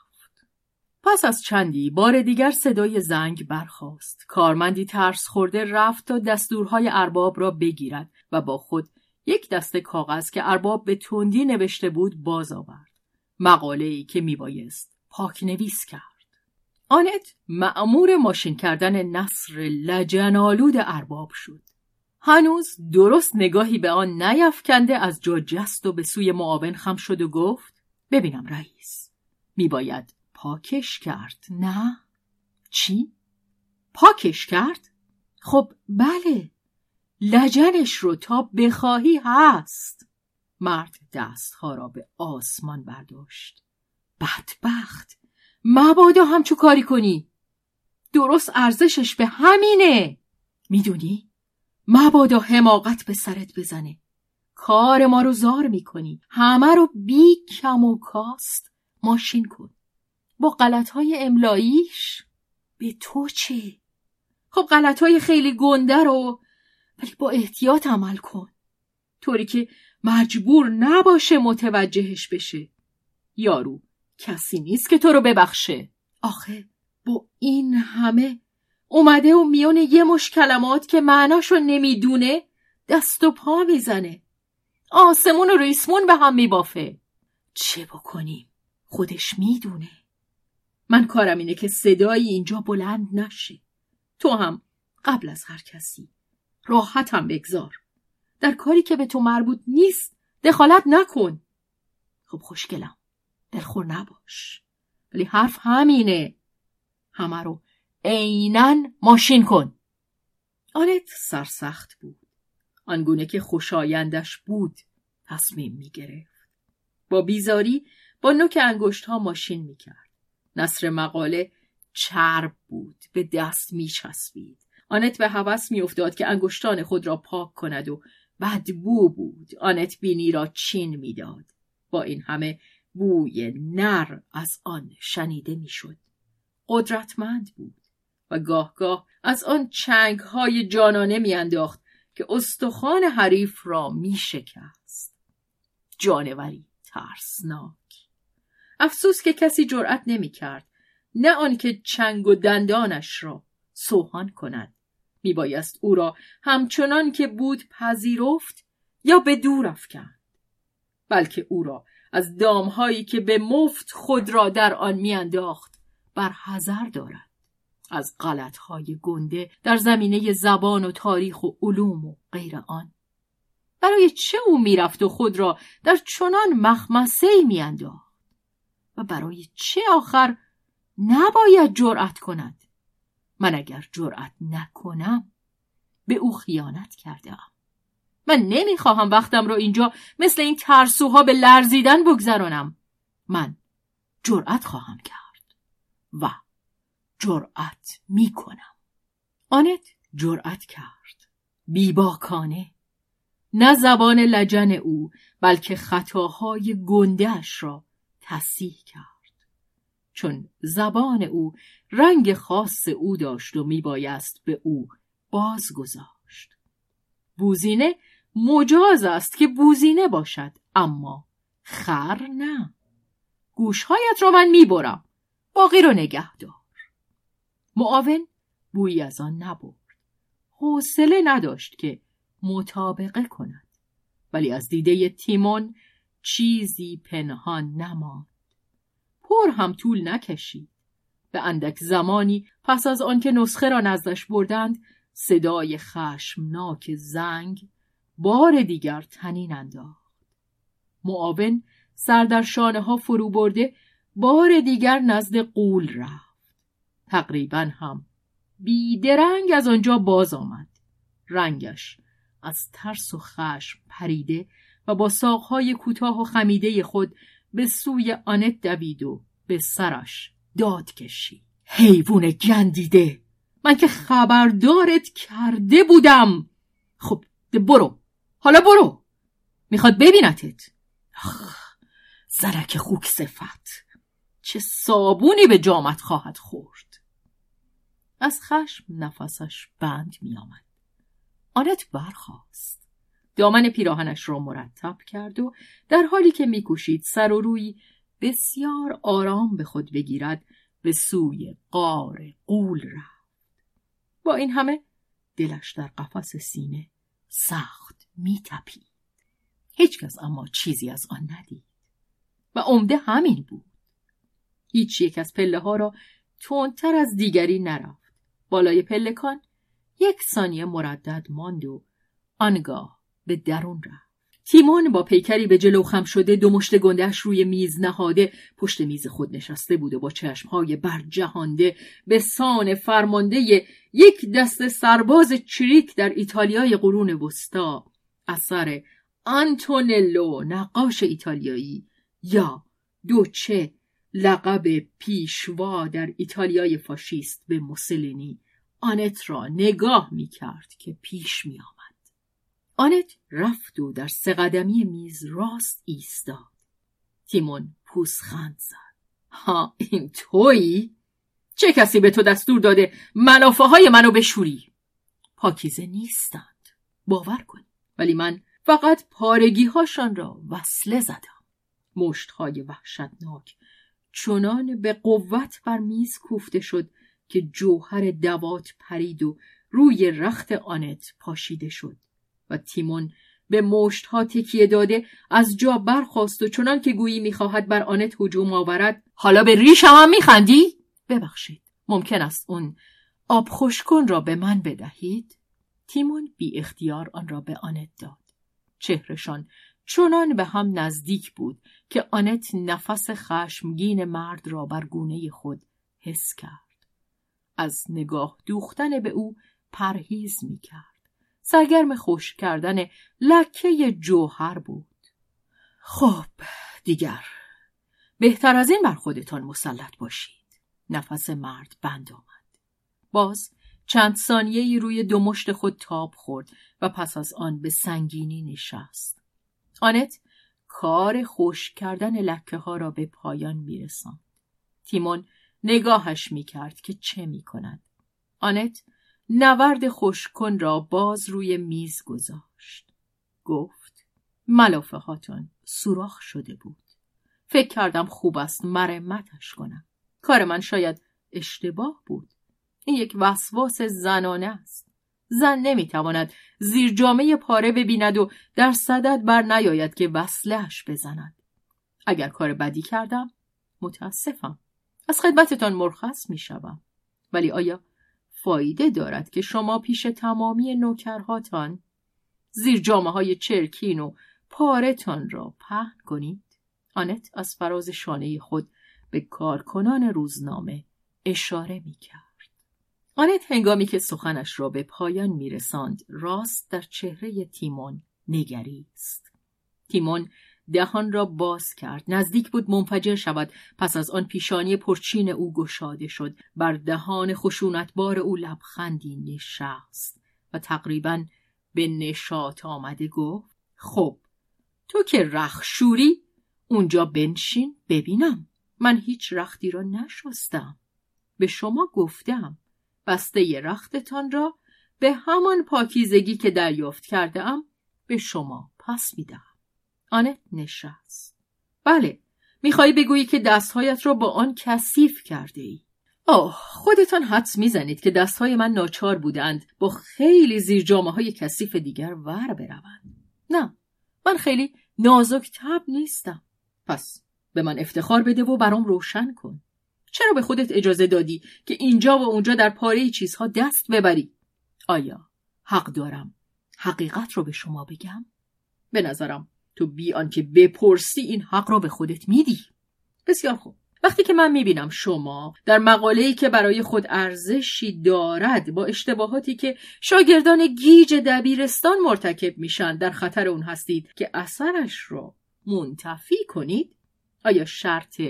پس از چندی بار دیگر صدای زنگ برخاست. کارمندی ترس خورده رفت تا دستورهای ارباب را بگیرد و با خود یک دسته کاغذ که ارباب به تندی نوشته بود باز آورد. مقاله ای که میبایست پاک نویس کرد. آنت معمور ماشین کردن نصر لجنالود ارباب شد. هنوز درست نگاهی به آن نیفکنده از جا جست و به سوی معاون خم شد و گفت ببینم رئیس میباید پاکش کرد نه؟ چی؟ پاکش کرد؟ خب بله لجنش رو تا بخواهی هست مرد دستها را به آسمان برداشت بدبخت مبادا همچو کاری کنی. درست ارزشش به همینه. می‌دونی؟ مبادا حماقت به سرت بزنه. کار ما رو زار می‌کنی. همه رو بی کم و کاست. ماشین کن. با غلط های املاییش به تو چه؟ خب غلط های خیلی گنده رو ولی با احتیاط عمل کن. طوری که مجبور نباشه متوجهش بشه. یارو کسی نیست که تو رو ببخشه. آخه با این همه اومده و میون یه مش کلمات که معناشو نمی‌دونه دست و پا می‌زنه. آسمون و ریسمون به هم میبافه. چه بکنیم؟ خودش می‌دونه. من کارم اینه که صدایی اینجا بلند نشه. تو هم قبل از هر کسی راحتم بگذار. در کاری که به تو مربوط نیست دخالت نکن. خب خوشگلم. دلخور نباش ولی حرف همینه همه رو عینا ماشین کن آنت سرسخت بود آنگونه که خوشایندش بود تصمیم می گرفت. با بیزاری با نوک انگشت ها ماشین می کرد. نصر مقاله چرب بود به دست می چسبید. آنت به هوس می افتاد که انگشتان خود را پاک کند و بدبو بود. آنت بینی را چین می‌داد. با این همه بوی نر از آن شنیده می‌شد. قدرتمند بود و گاه گاه از آن چنگ های جانانه میانداخت که استخوان حریف را می شکست. جانوری ترسناک. افسوس که کسی جرأت نمی کرد نه آنکه چنگ و دندانش را سوهان کند. می بایست او را همچنان که بود پذیرفت یا به دور افکند. بلکه او را از دامهایی که به مفت خود را در آن میانداخت بر حذر دارد. از غلطهای گنده در زمینه زبان و تاریخ و علوم و غیر آن. برای چه او می‌رفت و خود را در چنان مخمسه میانداخت؟ و برای چه آخر نباید جرأت کند؟ من اگر جرأت نکنم به او خیانت کردم من نمی‌خواهم وقتم را اینجا مثل این ترسوها به لرزیدن بگذرانم من جرأت خواهم کرد و جرأت می کنم. آنت جرأت کرد. بیباکانه. نه زبان لجن او بلکه خطاهای گندهش را تصیح کرد. چون زبان او رنگ خاص او داشت و میبایست به او باز گذاشت. بوزینه مجاز است که بوزینه باشد اما خر نه. گوشهایت را من می‌برم. باقی رو نگه دار. معاون بویی از آن نبرد حوصله نداشت که مطابقه کند ولی از دیده تیمون چیزی پنهان نماند پر هم طول نکشید به اندک زمانی پس از آنکه نسخه را نزدش بردند صدای خشمناک زنگ بار دیگر تنین انداخت. معاون سر در شانه ها فرو برده بار دیگر نزد قول رفت. تقریبا هم بیدرنگ از آنجا باز آمد. رنگش از ترس و خشم پریده و با ساقهای کوتاه و خمیده خود به سوی آنت دوید و به سرش داد کشید. حیوان گندیده! من که خبردارت کرده بودم! خب برو! حالا برو می‌خواد ببینتت زرک خوک صفت چه صابونی به جامت خواهد خورد از خشم نفسش بند می آمد. آنت برخواست. دامن پیراهنش را مرتب کرد و در حالی که میکوشید سر و روی بسیار آرام به خود بگیرد به سوی قار قول رفت. با این همه دلش در قفس سینه سخت میتپید. هیچکس اما چیزی از آن ندید و عمده همین بود. هیچ یک از پله ها را تندتر از دیگری نرفت. بالای پلکان یک ثانیه مردد ماند و آنگاه به درون رفت تیمون با پیکری به جلو خم شده دو مشت گندش روی میز نهاده پشت میز خود نشسته بود و با چشمهای برجهانده به سان فرمانده یک دست سرباز چریک در ایتالیای قرون وسطا اثر آنتونلو نقاش ایتالیایی یا دوچه لقب پیشوا در ایتالیای فاشیست به موسولینی آنت را نگاه می کرد که پیش می آمد. آنت رفت و در قدمی میز راست ایستاد. تیمون پوسخند زد. ها این تویی؟ چه کسی به تو دستور داده منافع های منو بشوری؟ پاکیزه نیستند. باور کن. ولی من فقط پارگی هاشان را وصله زدم. مشت های وحشتناک چنان به قوت بر میز کوفته شد که جوهر دوات پرید و روی رخت آنت پاشیده شد و تیمون به مشت ها تکیه داده از جا برخواست و چنان که گویی می‌خواهد بر آنت هجوم آورد حالا به ریشم هم میخندی ببخشید ممکن است اون آب خوشکن را به من بدهید تیمون بی اختیار آن را به آنت داد چهرشان چنان به هم نزدیک بود که آنت نفس خشمگین مرد را بر گونه خود حس کرد. از نگاه دوختن به او پرهیز می کرد. سرگرم خوش کردن لکه جوهر بود. خب دیگر بهتر از این بر خودتان مسلط باشید. نفس مرد بند آمد. باز چند ثانیه روی دو مشت خود تاب خورد و پس از آن به سنگینی نشست. آنت کار خوش کردن لکه ها را به پایان میرساند. تیمون نگاهش می کرد که چه می کند. آنت نورد خوشکن را باز روی میز گذاشت. گفت ملافه هاتون سوراخ شده بود. فکر کردم خوب است مرمتش کنم. کار من شاید اشتباه بود. این یک وسواس زنانه است. زن نمی‌تواند زیر جامعه پاره ببیند و در صدد بر نیاید که وصلش بزند. اگر کار بدی کردم متاسفم. از خدمتتان مرخص می‌شوم. ولی آیا فایده دارد که شما پیش تمامی نوکرهاتان زیر جامعه های چرکین و پارتان را پهن کنید؟ آنت از فراز شانه خود به کارکنان روزنامه اشاره می کرد. آنت هنگامی که سخنش را به پایان می رساند راست در چهره تیمون نگریست. تیمون دهان را باز کرد. نزدیک بود منفجر شود. پس از آن پیشانی پرچین او گشاده شد. بر دهان خشونتبار او لبخندی نشست و تقریبا به نشاط آمده گفت خب تو که رخ شوری اونجا بنشین ببینم. من هیچ رختی را نشستم. به شما گفتم بسته رختتان را به همان پاکیزگی که دریافت کرده ام به شما پس می‌دهم. آنت نشست. بله میخوایی بگویی که دستهایت را با آن کثیف کرده ای آه خودتان حدس می‌زنید که دستهای من ناچار بودند با خیلی زیر جامعه های کثیف دیگر ور بروند. نه من خیلی نازک تب نیستم. پس به من افتخار بده و برام روشن کن. چرا به خودت اجازه دادی که اینجا و اونجا در پاره چیزها دست ببری؟ آیا حق دارم حقیقت رو به شما بگم؟ به نظرم تو بی آنکه بپرسی این حق را به خودت میدی. بسیار خوب. وقتی که من می‌بینم شما در مقاله‌ای که برای خود ارزشی دارد با اشتباهاتی که شاگردان گیج دبیرستان مرتکب میشن در خطر اون هستید که اثرش را منتفی کنید آیا شرط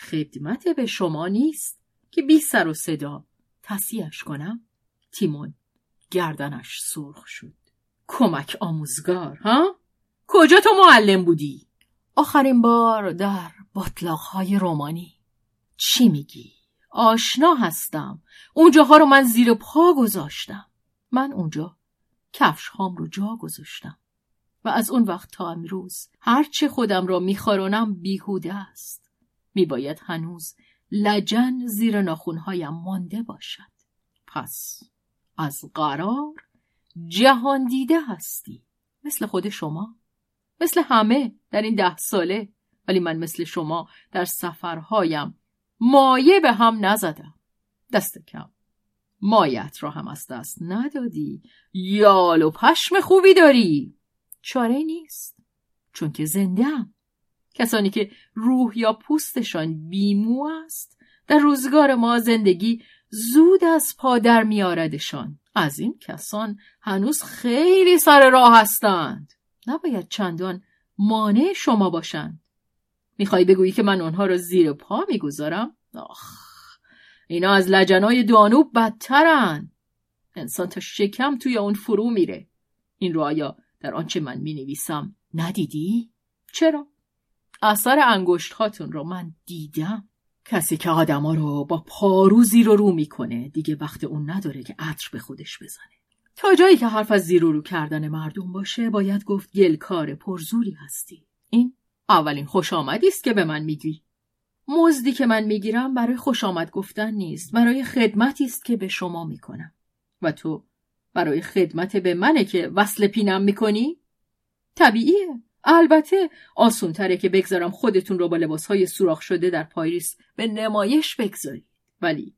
خدمت به شما نیست که بی سر و صدا تصیحش کنم. تیمون گردنش سرخ شد. کمک آموزگار ها؟ کجا تو معلم بودی؟ آخرین بار در های رومانی. چی میگی؟ آشنا هستم. اونجاها رو من زیر پا گذاشتم. من اونجا کفش هام رو جا گذاشتم. و از اون وقت تا امروز هرچه خودم را میخارونم بیهوده است. میباید هنوز لجن زیر ناخونهایم مانده باشد. پس از قرار جهان دیده هستی. مثل خود شما. مثل همه در این ده ساله. ولی من مثل شما در سفرهایم مایه به هم نزدم. دست کم. مایت را هم از دست ندادی. یال و پشم خوبی داری. چاره نیست. چون که زنده هم. کسانی که روح یا پوستشان بیمو است در روزگار ما زندگی زود از پا در میاردشان از این کسان هنوز خیلی سر راه هستند. نباید چندان مانع شما باشند. می‌خوای بگویی که من آنها را زیر پا می‌گذارم؟ آخ اینا از لجنای دانوب بدترن. انسان تا شکم توی اون فرو میره. این رو آیا در آنچه من می‌نویسم ندیدی؟ چرا؟ اثر انگشت هاتون رو من دیدم. کسی که آدما رو با پاروزی رو رو می‌کنه دیگه وقت اون نداره که عطر به خودش بزنه. تا جایی که حرف از زیر رو کردن مردم باشه باید گفت گلکار پرزوری هستی. این اولین خوش آمدی است که به من میگی. مزدی که من می‌گیرم برای خوش آمد گفتن نیست برای خدمتی است که به شما می‌کنم. و تو برای خدمت به منه که وصل پینم می‌کنی؟ طبیعیه. البته آسون تره که بگذارم خودتون رو با لباسهای سوراخ شده در پاریس به نمایش بگذارید. ولی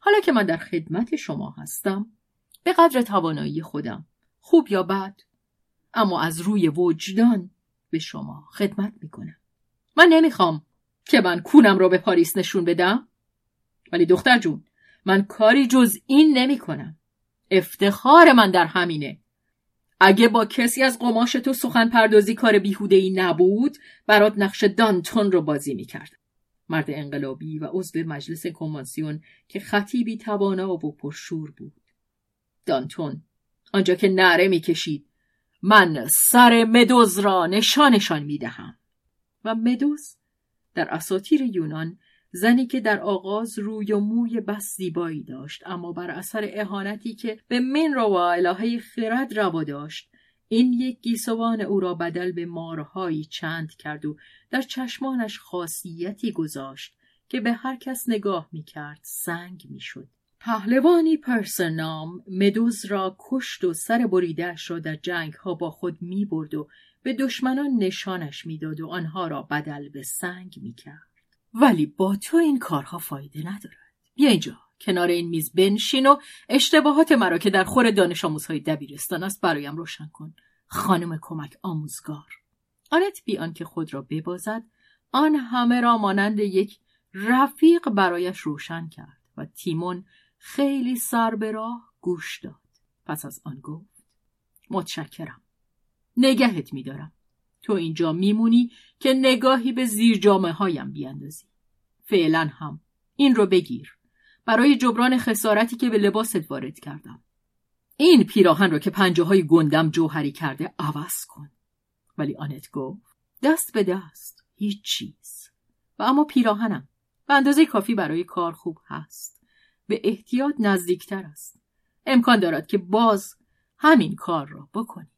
حالا که من در خدمت شما هستم به قدر توانایی خودم خوب یا بد اما از روی وجدان به شما خدمت می‌کنم. من نمی‌خوام که من کونم را به پاریس نشون بدم. ولی دختر جون من کاری جز این نمی‌کنم. افتخار من در همینه. اگه با کسی از قماش تو سخن پردازی کار بیهوده ای نبود برات نقش دانتون رو بازی می‌کرد. مرد انقلابی و عضو مجلس کنوانسیون که خطیبی توانا و پرشور بود. دانتون آنجا که نره می‌کشید من سر مدوز را نشانشان می‌دهم. و مدوز در اساطیر یونان زنی که در آغاز روی و موی بس زیبایی داشت اما بر اثر اهانتی که به من را و الهه خرد روا داشت این یک گیسوان او را بدل به مارهایی چند کرد و در چشمانش خاصیتی گذاشت که به هر کس نگاه می کرد سنگ می شد. پهلوانی پرسنام مدوز را کشت و سر بریدهش را در جنگ ها با خود می برد و به دشمنان نشانش می‌داد و آنها را بدل به سنگ می کرد. ولی با تو این کارها فایده ندارد. بیا اینجا کنار این میز بنشین و اشتباهات مرا که در خور دانش آموزهای دبیرستان است برایم روشن کن. خانم کمک آموزگار. آنت بیان که خود را ببازد آن همه را مانند یک رفیق برایش روشن کرد و تیمون خیلی سر به راه گوش داد. پس از آن گفت متشکرم. نگهت میدارم. تو اینجا میمونی که نگاهی به زیر جامعه هایم بیاندازی. فعلا هم این رو بگیر. برای جبران خسارتی که به لباست وارد کردم. این پیراهن رو که پنجه های گندم جوهری کرده عوض کن. ولی آنت گفت دست به دست هیچ چیز. و اما پیراهنم به اندازه کافی برای کار خوب هست. به احتیاط نزدیکتر است. امکان دارد که باز همین کار را بکنید.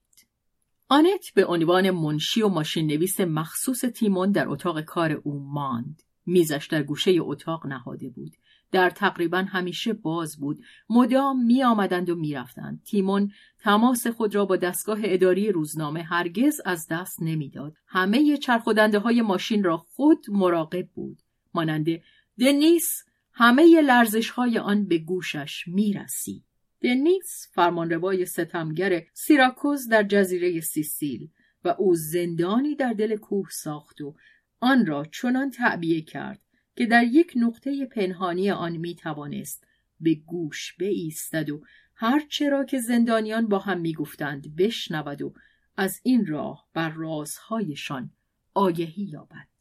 آنت به عنوان منشی و ماشین نویس مخصوص تیمون در اتاق کار او ماند. میزش در گوشه اتاق نهاده بود. در تقریبا همیشه باز بود. مدام می آمدند و می رفتند. تیمون تماس خود را با دستگاه اداری روزنامه هرگز از دست نمی‌داد. همه چرخودنده های ماشین را خود مراقب بود. مانند دنیس همه لرزش های آن به گوشش می رسید. دنیس فرمانروای ستمگر سیراکوز در جزیره سیسیل و او زندانی در دل کوه ساخت و آن را چنان تعبیه کرد که در یک نقطه پنهانی آن می توانست به گوش بایستد و هر چرا که زندانیان با هم می گفتند بشنود و از این راه بر رازهایشان آگهی یابد.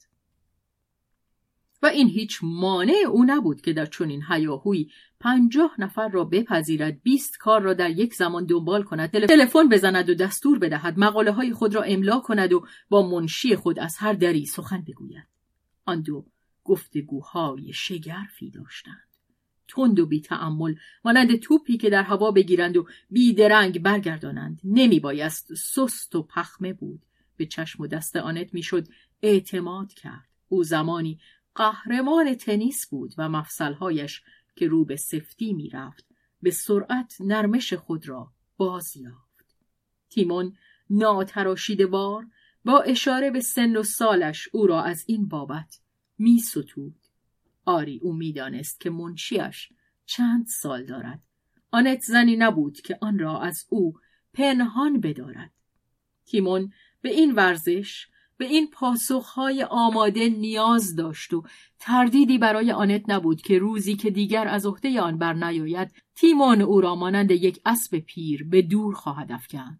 و این هیچ مانع او نبود که در چنین هیاهوی پنجاه نفر را بپذیرد بیست کار را در یک زمان دنبال کند تلفن بزند و دستور بدهد مقاله های خود را املا کند و با منشی خود از هر دری سخن بگوید. آن دو گفتگوهای شگرفی داشتند. تند و بی تعمل مانند توپی که در هوا بگیرند و بیدرنگ برگردانند. نمی بایست سست و پخمه بود. به چشم و دست آنت می‌شد اعتماد کرد. او زمانی قهرمان تنیس بود و مفصلهایش که رو به سفتی می‌رفت به سرعت نرمش خود را باز یافت. تیمون ناتراشیده بار با اشاره به سن و سالش او را از این بابت می ستود. آری او می‌دانست که منشیش چند سال دارد. آنت زنی نبود که آن را از او پنهان بدارد. تیمون به این ورزش به این پاسخهای آماده نیاز داشت و تردیدی برای آنت نبود که روزی که دیگر از عهده آن بر نیاید تیمون او را مانند یک اسب پیر به دور خواهد افکند.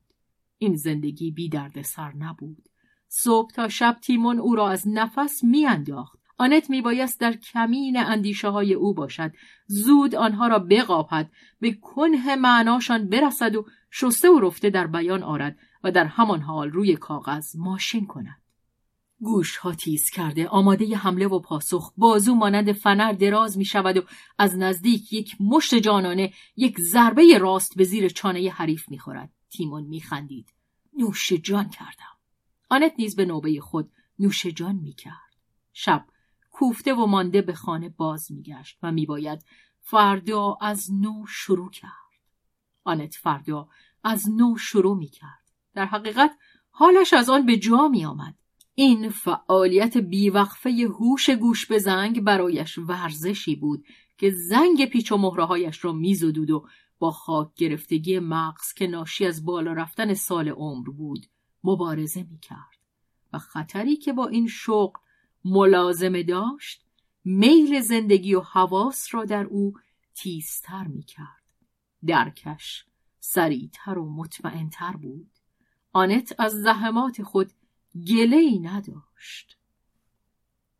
این زندگی بی درد سر نبود. صبح تا شب تیمون او را از نفس میانداخت آنت میبایست در کمین اندیشه های او باشد. زود آنها را بقاپد. به کنه معناشان برسد و شسته و رفته در بیان آرد و در همان حال روی کاغذ ماشین کند. گوش ها تیز کرده آماده ی حمله و پاسخ بازو مانند فنر دراز می شود و از نزدیک یک مشت جانانه یک ضربه راست به زیر چانه حریف می خورد. تیمون می خندید. نوش جان کردم. آنت نیز به نوبه خود نوش جان می کرد. شب کوفته و مانده به خانه باز می گشت و می باید فردا از نو شروع کرد. آنت فردا از نو شروع می کرد. در حقیقت حالش از آن به جا می آمد. این فعالیت بیوقفه هوش گوش به زنگ برایش ورزشی بود که زنگ پیچ و مهرهایش را میزدود و با خاک گرفتگی مغز که ناشی از بالا رفتن سال عمر بود مبارزه می‌کرد. و خطری که با این شغل ملازمه داشت میل زندگی و حواس را در او تیزتر می‌کرد. درکش سریعتر و مطمئنتر بود. آنت از زحمات خود گله ای نداشت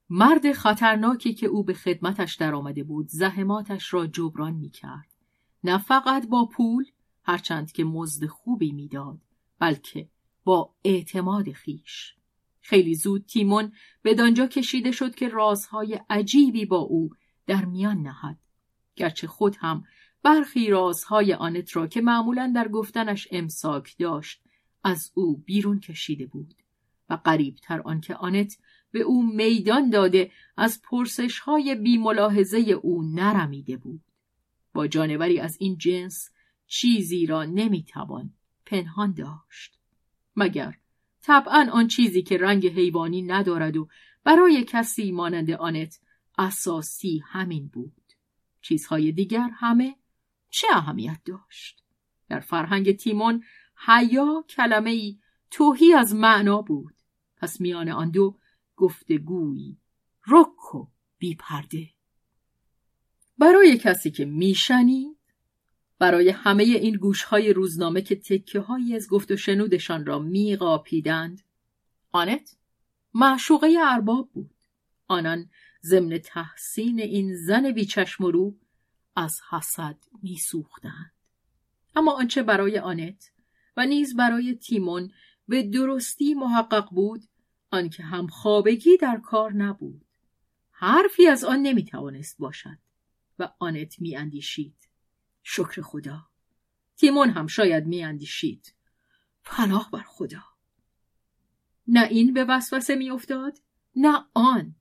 مرد خطرناکی که او به خدمتش در آمده بود زحماتش را جبران می کرد. نه فقط با پول هرچند که مزد خوبی می‌داد بلکه با اعتماد خیش خیلی زود تیمون به دانجا کشیده شد که رازهای عجیبی با او در میان نهد. گرچه خود هم برخی رازهای آنت را که معمولا در گفتنش امساک داشت از او بیرون کشیده بود و قریبتر آنکه آنت به او میدان داده از پرسش های بیملاحظه او نرمیده بود. با جانوری از این جنس چیزی را نمی‌توان پنهان داشت. مگر طبعا آن چیزی که رنگ حیوانی ندارد و برای کسی مانند آنت اساسی همین بود. چیزهای دیگر همه چه اهمیت داشت؟ در فرهنگ تیمون حیا کلمه ای توهی از معنا بود. پس میان آن دو گفتگویی رک و بیپرده. برای کسی که میشنید برای همه این گوشهای روزنامه که تکه هایی از گفت و شنودشان را میقاپیدند آنت معشوقه ارباب بود. آنان ضمن تحسین این زن بیچشم و رو از حسد میسوختند. اما آنچه برای آنت و نیز برای تیمون به درستی محقق بود آنکه هم خوابگی در کار نبود. حرفی از آن نمی‌توانست باشد و آنت میاندیشید. شکر خدا. تیمون هم شاید میاندیشید. پناه بر خدا. نه این به وسوسه میافتاد نه آن.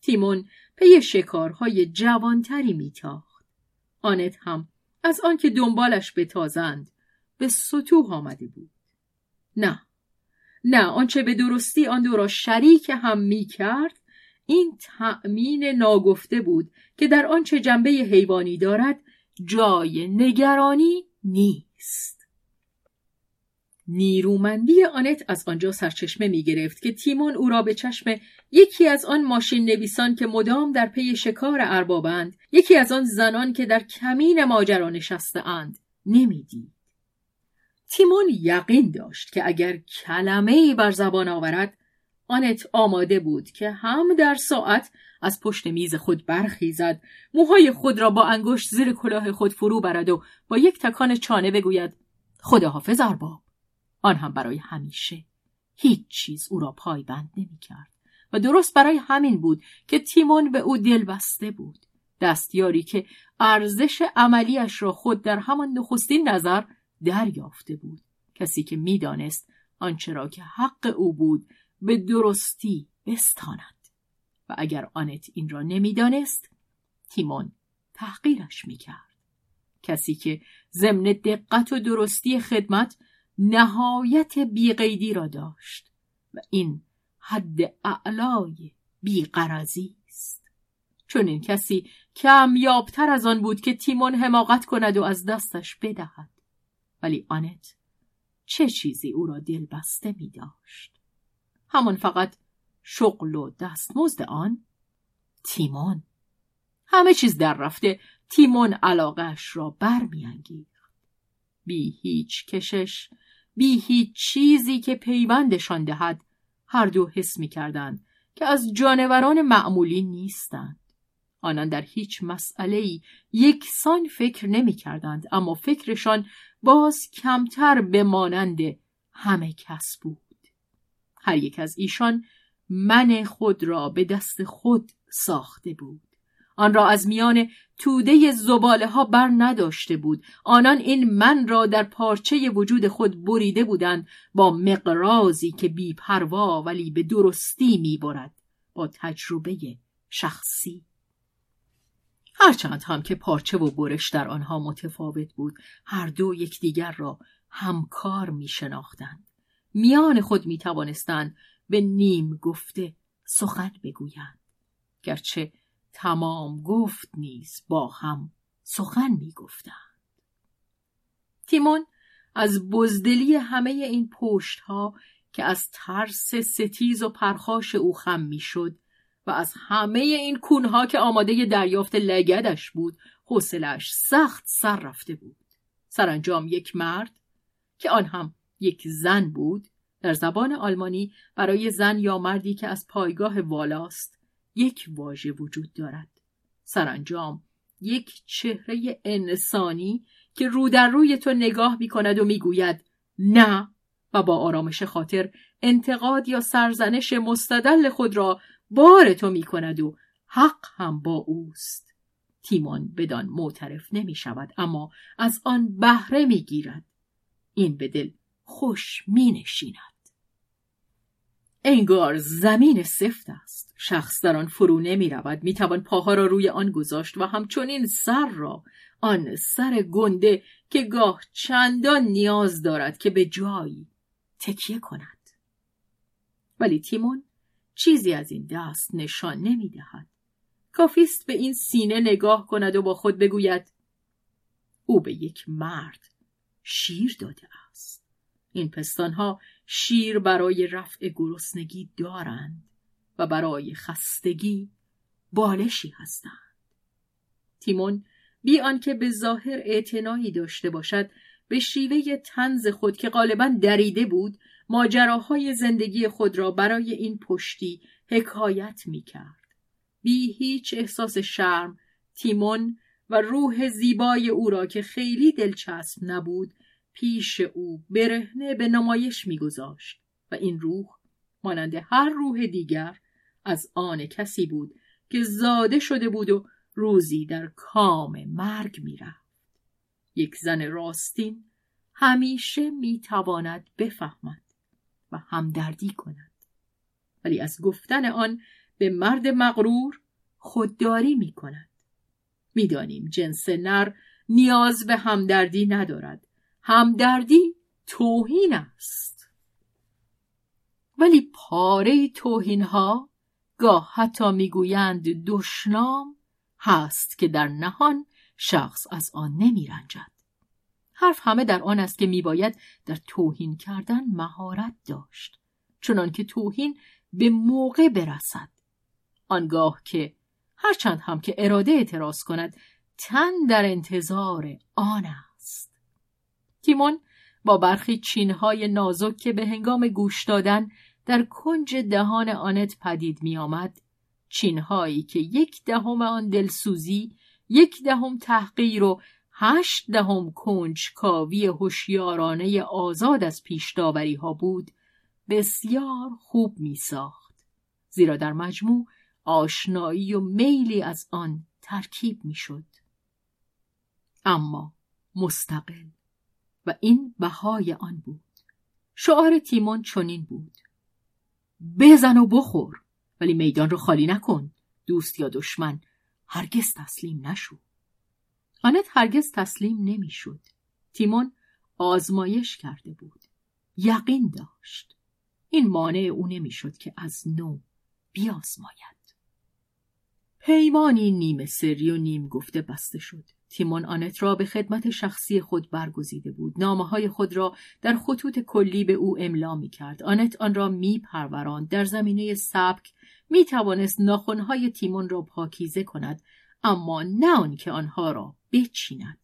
تیمون پی شکارهای جوانتری میتاخت. آنت هم از آنکه دنبالش بتازند به سطوح آمده بود. نه. نه آنچه به درستی آن دو را شریک هم می کرد این تأمین ناگفته بود که در آنچه جنبه حیوانی دارد جای نگرانی نیست نیرومندی آنت از آنجا سرچشمه می گرفت که تیمون او را به چشم یکی از آن ماشین نویسان که مدام در پی شکار اربابند یکی از آن زنان که در کمین ماجرا نشسته اند نمی‌دید. تیمون یقین داشت که اگر کلمه ای بر زبان آورد آنت آماده بود که هم در ساعت از پشت میز خود برخیزد موهای خود را با انگشت زیر کلاه خود فرو برد و با یک تکان چانه بگوید خداحافظ ارباب. آن هم برای همیشه. هیچ چیز او را پایبند نمی‌کرد و درست برای همین بود که تیمون به او دل بسته بود. دستیاری که ارزش عملیش را خود در همان نخستین نظر دریافته بود. کسی که می‌دانست آنچه را که حق او بود به درستی بستاند. و اگر آنت این را نمی‌دانست تیمون تحقیرش می‌کرد. کسی که ضمن دقت و درستی خدمت نهایت بیقیدی را داشت و این حد اعلای بیقرزی است. چون این کسی کمیابتر از آن بود که تیمون حماقت کند و از دستش بدهد. ولی آنت چه چیزی او را دل بسته می داشت؟ همان فقط شغل و دستمزد آن تیمون. همه چیز در رفته تیمون علاقش را برمیانگیخت بی هیچ کشش بی هیچ چیزی که پیوندشان دهد هر دو حس می‌کردند که از جانوران معمولی نیستند. آنان در هیچ مسئله یکسان فکر نمی کردند اما فکرشان باز کمتر به مانند همه کس بود. هر یک از ایشان من خود را به دست خود ساخته بود. آن را از میان توده زباله ها بر نداشته بود. آنان این من را در پارچه وجود خود بریده بودند با مقرازی که بی پروا ولی به درستی می برد با تجربه شخصی. هرچند هم که پارچه و برش در آنها متفاوت بود هر دو یکدیگر را همکار می شناختند میان خود می توانستند به نیم گفته سخن بگویند. گرچه تمام گفت نیز با هم سخن می گفتند تیمون از بزدلی همه این پشت ها که از ترس ستیز و پرخاش او خم می شد و از همه این کونها که آماده دریافت لگدش بود حوصلش سخت سر رفته بود. سرانجام یک مرد که آن هم یک زن بود در زبان آلمانی برای زن یا مردی که از پایگاه والاست یک واژه وجود دارد. سرانجام یک چهره انسانی که رو در روی تو نگاه می کند و می گوید نه و با آرامش خاطر انتقاد یا سرزنش مستدل خود را بار تو می کند و حق هم با اوست. تیمون بدان معترف نمی شود اما از آن بهره می گیرد این به دل خوش می نشیند انگار زمین سفت است. شخص در آن فرو نمی رود می توان پاها را روی آن گذاشت و همچنین سر را آن سر گنده که گاه چندان نیاز دارد که به جایی تکیه کند. ولی تیمون چیزی از این دست نشان نمی دهد کافیست به این سینه نگاه کند و با خود بگوید او به یک مرد شیر داده است. این پستانها شیر برای رفع گرسنگی دارند و برای خستگی بالشی هستند. تیمون بی آنکه به ظاهر اعتنایی داشته باشد به شیوه تنز خود که غالبا دریده بود ماجراهای زندگی خود را برای این پشتی حکایت می کرد. بی هیچ احساس شرم تیمون و روح زیبای او را که خیلی دلچسب نبود پیش او برهنه به نمایش میگذاشت و این روح مانند هر روح دیگر از آن کسی بود که زاده شده بود و روزی در کام مرگ می‌رفت یک زن راستین همیشه می‌تواند بفهمد و همدردی کند ولی از گفتن آن به مرد مغرور خودداری می کند. می‌دانیم جنس نر نیاز به همدردی ندارد. همدردی توهین است. ولی پاره توهین ها گاه حتی می‌گویند دشنام هست که در نهان شخص از آن نمی رنجد. حرف همه در آن است که میباید در توهین کردن مهارت داشت چنان که توهین به موقع برسد. آنگاه که هرچند هم که اراده اعتراض کند تن در انتظار آن است. تیمون با برخی چینهای نازک که به هنگام گوش دادن در کنج دهان آنت پدید می آمد چینهایی که یک دهم آن دلسوزی یک دهم تحقیر و هشت دهم کنج کاوی هوشیارانه آزاد از پیش ها بود بسیار خوب می ساخت زیرا در مجموع آشنایی و میلی از آن ترکیب می شد. اما مستقل و این بهای آن بود. شعار تیمون چنین بود. بزن و بخور ولی میدان رو خالی نکن دوست یا دشمن هرگز تسلیم نشو. آنت هرگز تسلیم نمی‌شد. تیمون آزمایش کرده بود. یقین داشت. این مانع او نمی‌شد که از نو بیازماید. پیمانی نیمه سری و نیم گفته بسته شد. تیمون آنت را به خدمت شخصی خود برگزیده بود. نامه های خود را در خطوط کلی به او املا می کرد. آنت آن را می پروراند. در زمینه سبک می توانست ناخونهای تیمون را پاکیزه کند اما نه آنکه آنها را بچیند.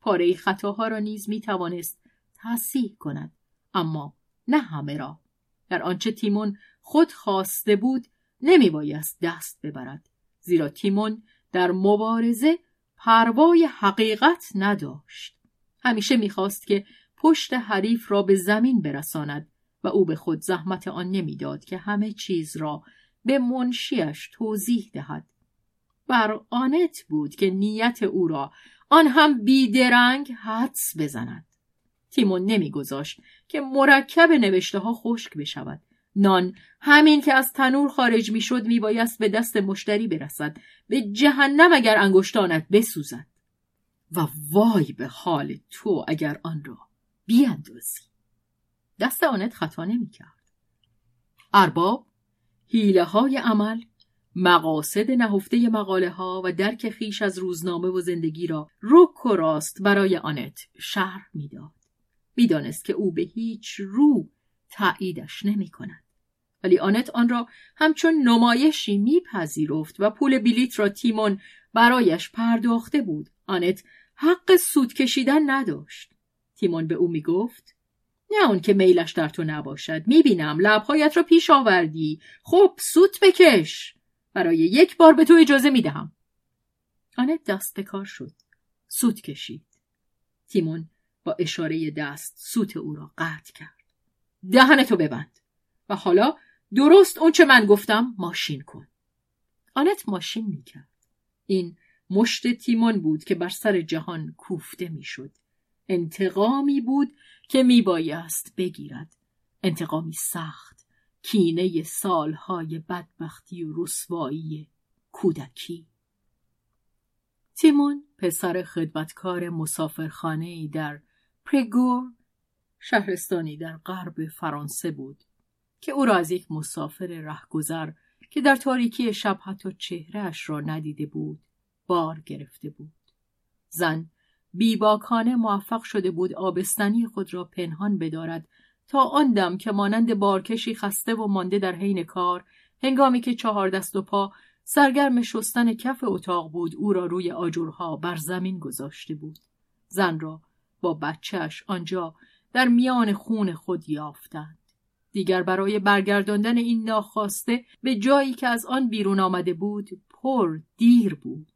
پاره خطاها را نیز می توانست تصحیح کند اما نه همه را. در آنچه تیمون خود خواسته بود نمی بایست دست ببرد. زیرا تیمون در مبارزه پروای حقیقت نداشت. همیشه می‌خواست که پشت حریف را به زمین برساند و او به خود زحمت آن نمی‌داد که همه چیز را به منشیش توضیح دهد. بر آنت بود که نیت او را آن هم بیدرنگ حدس بزند. تیمون نمیگذاشت که مرکب نوشته ها خشک بشود. نان همین که از تنور خارج می‌شد میبایست به دست مشتری برسد به جهنم اگر انگشتانت بسوزد. و وای به حال تو اگر آن را بیاندازی دست آنت خطا نمی‌کرد. ارباب حیله های عمل مقاصد نهفته مقاله ها و درک خیش از روزنامه و زندگی را رک و راست برای آنت شرح می‌داد. می‌دانست که او به هیچ رو تاییدش نمی کند. ولی آنت آن را همچون نمایشی میپذیرفت و پول بلیت را تیمون برایش پرداخته بود. آنت حق سود کشیدن نداشت. تیمون به او می‌گفت نه اون که میلش در تو نباشد می‌بینم لبهایت را پیش آوردی خب سوت بکش برای یک بار به تو اجازه می دهم. آنت دست به کار شد. سوت کشید. تیمون با اشاره دست سوت او را قطع کرد. دهنتو ببند. و حالا درست اون چه من گفتم ماشین کن آنت ماشین می‌کرد این مشت تیمون بود که بر سر جهان کوفته می‌شد انتقامی بود که میبایست بگیرد انتقامی سخت کینه سالهای بدبختی و رسوایی کودکی. تیمون پسر خدمتکار مسافرخانه در پرگور شهرستانی در غرب فرانسه بود که او را از یک مسافر رهگذر که در تاریکی شب حتی چهرهش را ندیده بود بار گرفته بود. زن بیباکانه موفق شده بود آبستنی خود را پنهان بدارد تا آن دم که مانند بارکشی خسته و مانده در حین کار هنگامی که چهار دست و پا سرگرم شستن کف اتاق بود او را روی آجرها بر زمین گذاشته بود. زن را با بچهش آنجا در میان خون خود یافتند. دیگر برای برگرداندن این ناخواسته به جایی که از آن بیرون آمده بود پر دیر بود.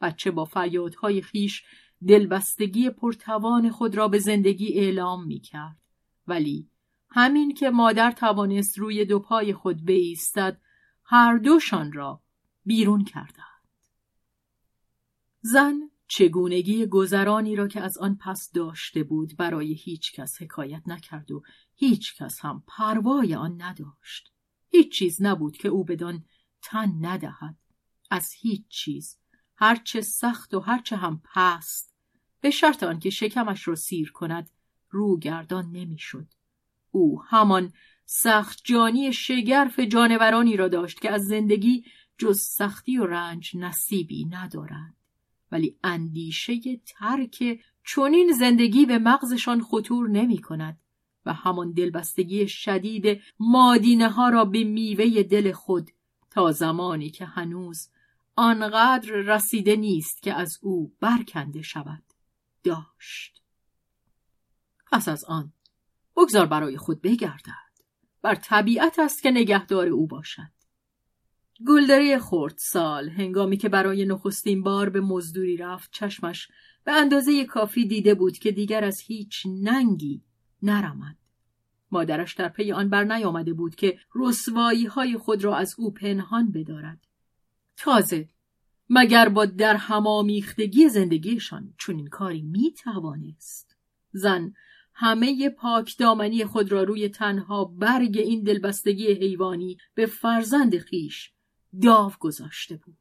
بچه با فریادهای خیش دلبستگی پرتوان خود را به زندگی اعلام می کرد. ولی همین که مادر توانست روی دو پای خود بایستد هر دوشان را بیرون کردند. زن چگونگی گذرانی را که از آن پس داشته بود برای هیچ کس حکایت نکرد و هیچ کس هم پروای آن نداشت. هیچ چیز نبود که او بدان تن ندهد. از هیچ چیز هرچه سخت و هرچه هم پست به شرط آنکه شکمش را سیر کند روگردان نمی‌شد. او همان سخت جانی شگرف جانورانی را داشت که از زندگی جز سختی و رنج نصیبی ندارند. ولی اندیشه ترک چونین زندگی به مغزشان خطور نمی کند و همان دلبستگی شدید مادینه ها را به میوه دل خود تا زمانی که هنوز آنقدر رسیده نیست که از او برکنده شود داشت پس از آن بگذار برای خود بگردد. بر طبیعت است که نگهدار او باشد. گلدری خورد سال هنگامی که برای نخستین بار به مزدوری رفت چشمش به اندازه کافی دیده بود که دیگر از هیچ ننگی نرمد. مادرش در پی آن بر نیامده بود که رسوایی های خود را از او پنهان بدارد. تازه مگر با در همامیختگی زندگیشان چون این کاری می توانست زن همه پاک دامنی خود را روی تنها برگ این دلبستگی حیوانی به فرزند خیش داو گذاشته بود.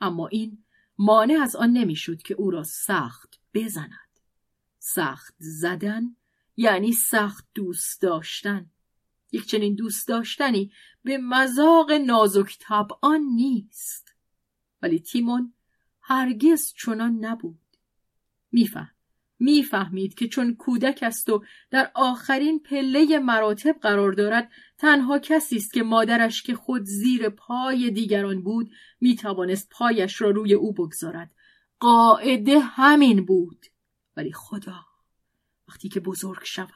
اما این مانع از آن نمی‌شد که او را سخت بزند. سخت زدن یعنی سخت دوست داشتن. یک چنین دوست داشتنی به مذاق نازک طبعان نیست. ولی تیمون هرگز چنان نبود. میفهم. می‌فهمید که چون کودک است و در آخرین پله مراتب قرار دارد تنها کسی است که مادرش که خود زیر پای دیگران بود می‌توانست پایش را روی او بگذارد. قاعده همین بود. ولی خدا وقتی که بزرگ شود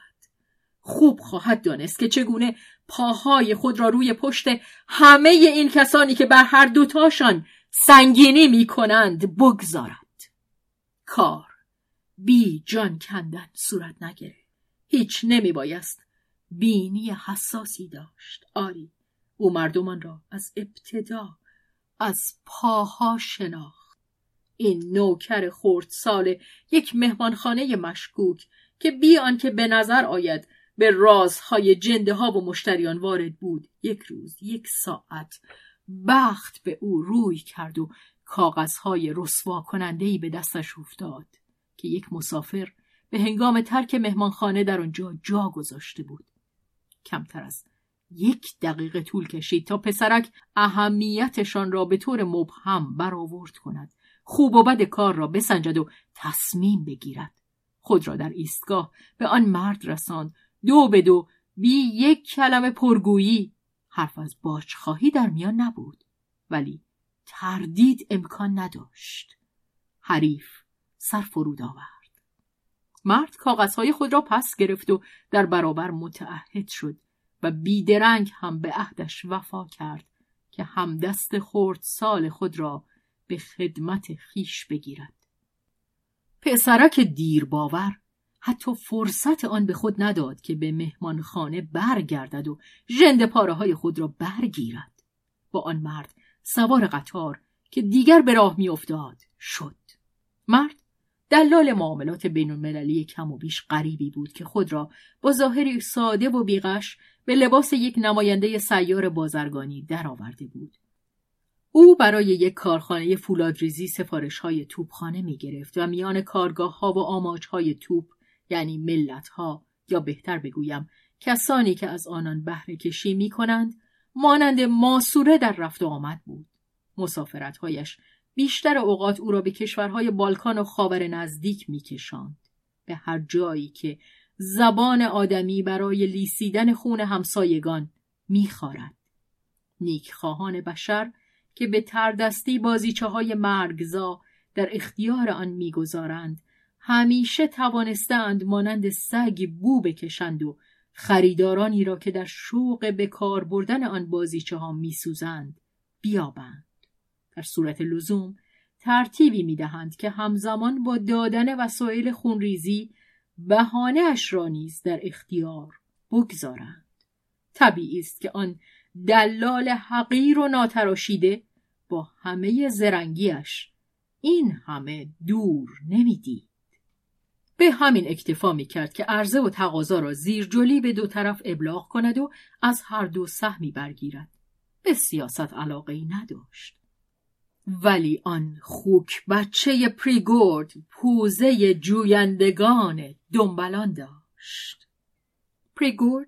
خوب خواهد دانست که چگونه پاهای خود را روی پشت همه این کسانی که بر هر دوتاشان سنگینی می کنند بگذارد. کار بی جان کندن صورت نگره هیچ نمی بایست بینی حساسی داشت. آری او مردمان را از ابتدا از پاها شناخت. این نوکر خورد سال یک مهمانخانه مشکوک که بی آنکه به نظر آید به رازهای جنده ها و مشتریان وارد بود یک روز یک ساعت بخت به او روی کرد و کاغذهای رسوا کنندهی به دستش افتاد. که یک مسافر به هنگام ترک مهمانخانه در آنجا جا گذاشته بود. کمتر از یک دقیقه طول کشید تا پسرک اهمیتشان را به طور مبهم برآورد کند. خوب و بد کار را بسنجد و تصمیم بگیرد. خود را در ایستگاه به آن مرد رساند. دو به دو بی یک کلمه پرگویی. حرف از خواهی در میان نبود ولی تردید امکان نداشت. حریف سر فرود آورد. مرد کاغذهای خود را پس گرفت و در برابر متعهد شد و بیدرنگ هم به عهدش وفا کرد که همدست خورد سال خود را به خدمت خیش بگیرد. پسرک دیر باور حتی فرصت آن به خود نداد که به مهمانخانه برگردد و ژند پاره های خود را برگیرد. با آن مرد سوار قطار که دیگر به راه میافتاد شد. مرد دلال معاملات بین المللی کم و بیش غریبی بود که خود را با ظاهری ساده و بیغش به لباس یک نماینده سیار بازرگانی درآورده بود. او برای یک کارخانه فولادریزی سفارش های توپخانه می گرفت و میان کارگاه ها و آماج های توپ یعنی ملت ها یا بهتر بگویم کسانی که از آنان بهره کشی می کنند مانند ماسوره در رفت و آمد بود. مسافرتهایش بیشتر اوقات او را به کشورهای بالکان و خاور نزدیک میکشاند. به هر جایی که زبان آدمی برای لیسیدن خون همسایگان میخارد نیکخواهان بشر که به تردستی بازیچه های مرگزا در اختیار آن می‌گذارند همیشه توانستند مانند سگ بو بکشند و خریدارانی را که در شوق به کار بردن آن بازیچه ها میسوزند بیابند. در صورت لزوم ترتیبی می‌دهند که همزمان با دادن وسایل خونریزی بهانه اش را نیز در اختیار بگذارند. طبیعی است که آن دلال حقیر و ناتراشیده با همه زرنگیش این همه دور نمی‌دید. به همین اکتفا می کرد که عرضه و تقاضا را زیر جلی به دو طرف ابلاغ کند و از هر دو سهمی برگیرد. به سیاست علاقه ای نداشت. ولی آن خوک بچه پریگورد پوزه جویندگان دنبلان داشت. پریگورد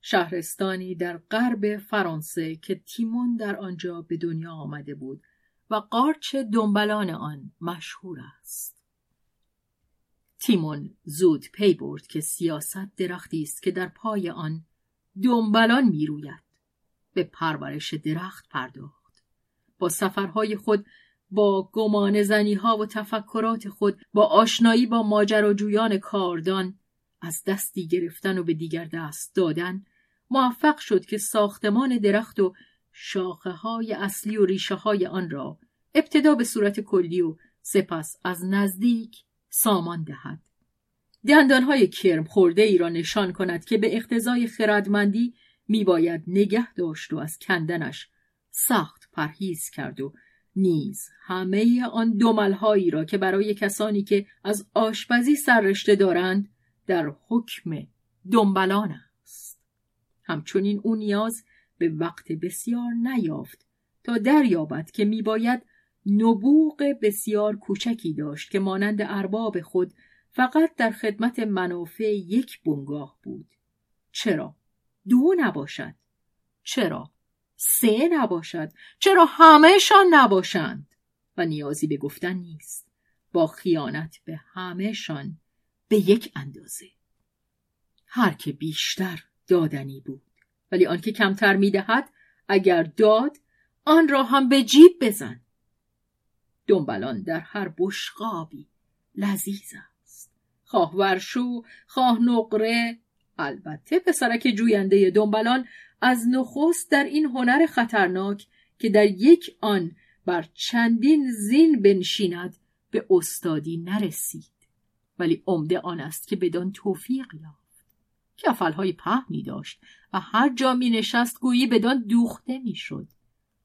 شهرستانی در غرب فرانسه که تیمون در آنجا به دنیا آمده بود و قارچ دنبلان آن مشهور است. تیمون زود پی برد که سیاست درختی است که در پای آن دنبلان می‌روید. به پرورش درخت پرداخت. با سفرهای خود با گمان زنی ها و تفکرات خود با آشنایی با ماجراجویان کاردان از دستی گرفتن و به دیگر دست دادن موفق شد که ساختمان درخت و شاخه های اصلی و ریشه های آن را ابتدا به صورت کلی و سپس از نزدیک سامان دهد. های کرم خورده ای را نشان کند که به اقتضای خردمندی میباید نگه داشت و از کندنش سخت پرهیز کرد و نیز همه آن دوملهایی را که برای کسانی که از آشپزی سررشته دارند در حکم دنبلان است. همچنین او نیاز به وقت بسیار نیافت تا دریابد که میباید نبوغ بسیار کوچکی داشت که مانند ارباب خود فقط در خدمت منافع یک بنگاه بود. چرا؟ دو نباشد. چرا؟ سه نباشد چرا همهشان نباشند؟ و نیازی به گفتن نیست. با خیانت به همهشان به یک اندازه. هر که بیشتر دادنی بود ولی آنکه کمتر می‌دهد اگر داد آن را هم به جیب بزن. دنبلان در هر بشقابی لذیذ است. خواه ورشو خواه نقره البته پسرک جوینده دنبلان از نخست در این هنر خطرناک که در یک آن بر چندین زین بنشیند به استادی نرسید. ولی عمده آن است که بدان توفیق یافت. کفلهای پهنی داشت و هر جا می نشست گویی بدان دوخته می شد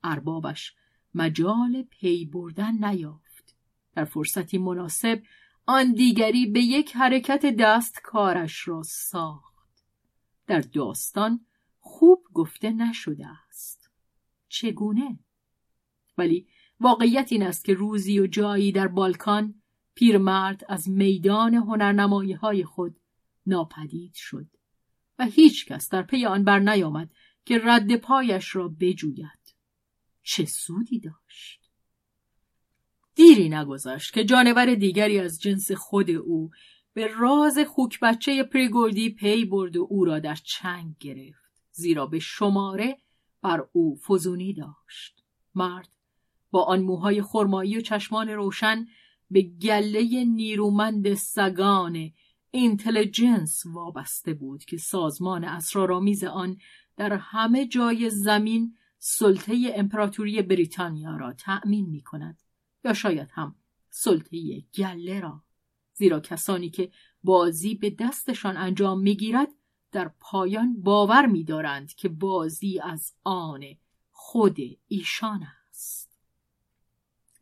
اربابش مجال پی بردن نیافت. در فرصتی مناسب آن دیگری به یک حرکت دست کارش را ساخت. در داستان خوب گفته نشده است. چگونه؟ ولی واقعیت این است که روزی و جایی در بالکان پیرمرد از میدان هنرنمایی های خود ناپدید شد و هیچ کس در پی آن بر نیامد که رد پایش را بجوید. چه سودی داشت؟ دیری نگذشت که جانور دیگری از جنس خود او به راز خوک بچه پریگوردی پی برد و او را در چنگ گرفت. زیرا به شماره بر او فزونی داشت. مرد با آن موهای خرمایی و چشمان روشن به گله نیرومند سگان اینتلیجنس وابسته بود که سازمان اسرارآمیز آن در همه جای زمین سلطه امپراتوری بریتانیا را تأمین می کند یا شاید هم سلطه گله را. زیرا کسانی که بازی به دستشان انجام می‌گیرد در پایان باور می‌دارند که بازی از آن خود ایشان است.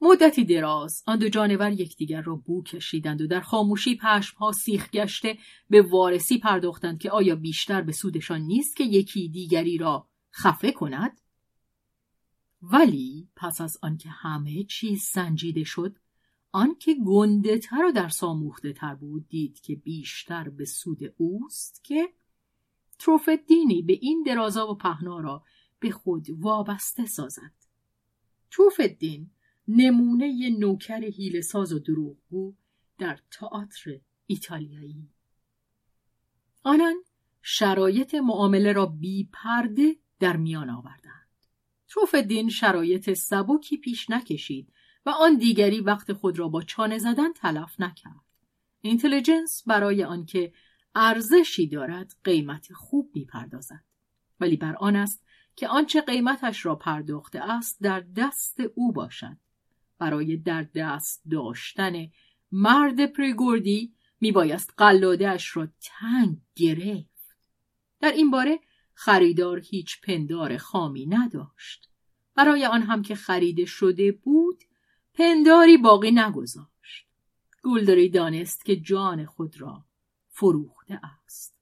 مدتی دراز آن دو جانور یکدیگر را بو کشیدند و در خاموشی پشمها سیخ گشته به وارسی پرداختند که آیا بیشتر به سودشان نیست که یکی دیگری را خفه کند؟ ولی پس از آنکه همه چیز سنجیده شد آنکه گنده تر و در ساموخته تر بود دید که بیشتر به سود اوست که تروفدینی به این درازا و پهنا را به خود وابسته سازد. تروفدین نمونه نوکر هیل ساز و دروغگو در تئاتر ایتالیایی. آنان شرایط معامله را بی پرده در میان آوردند. تروفدین شرایط سبکی پیش نکشید و آن دیگری وقت خود را با چانه زدن تلف نکرد. اینتلیجنس برای آنکه ارزشی دارد قیمت خوب می‌پردازد. ولی بر آن است که آنچه قیمتش را پرداخته است در دست او باشد. برای در دست داشتن مرد پریگوردی میبایست قلادهاش را تنگ گرفت. در این باره خریدار هیچ پندار خامی نداشت. برای آن هم که خریده شده بود پنداری باقی نگذاشت. گولدری دانست که جان خود را فروخته است.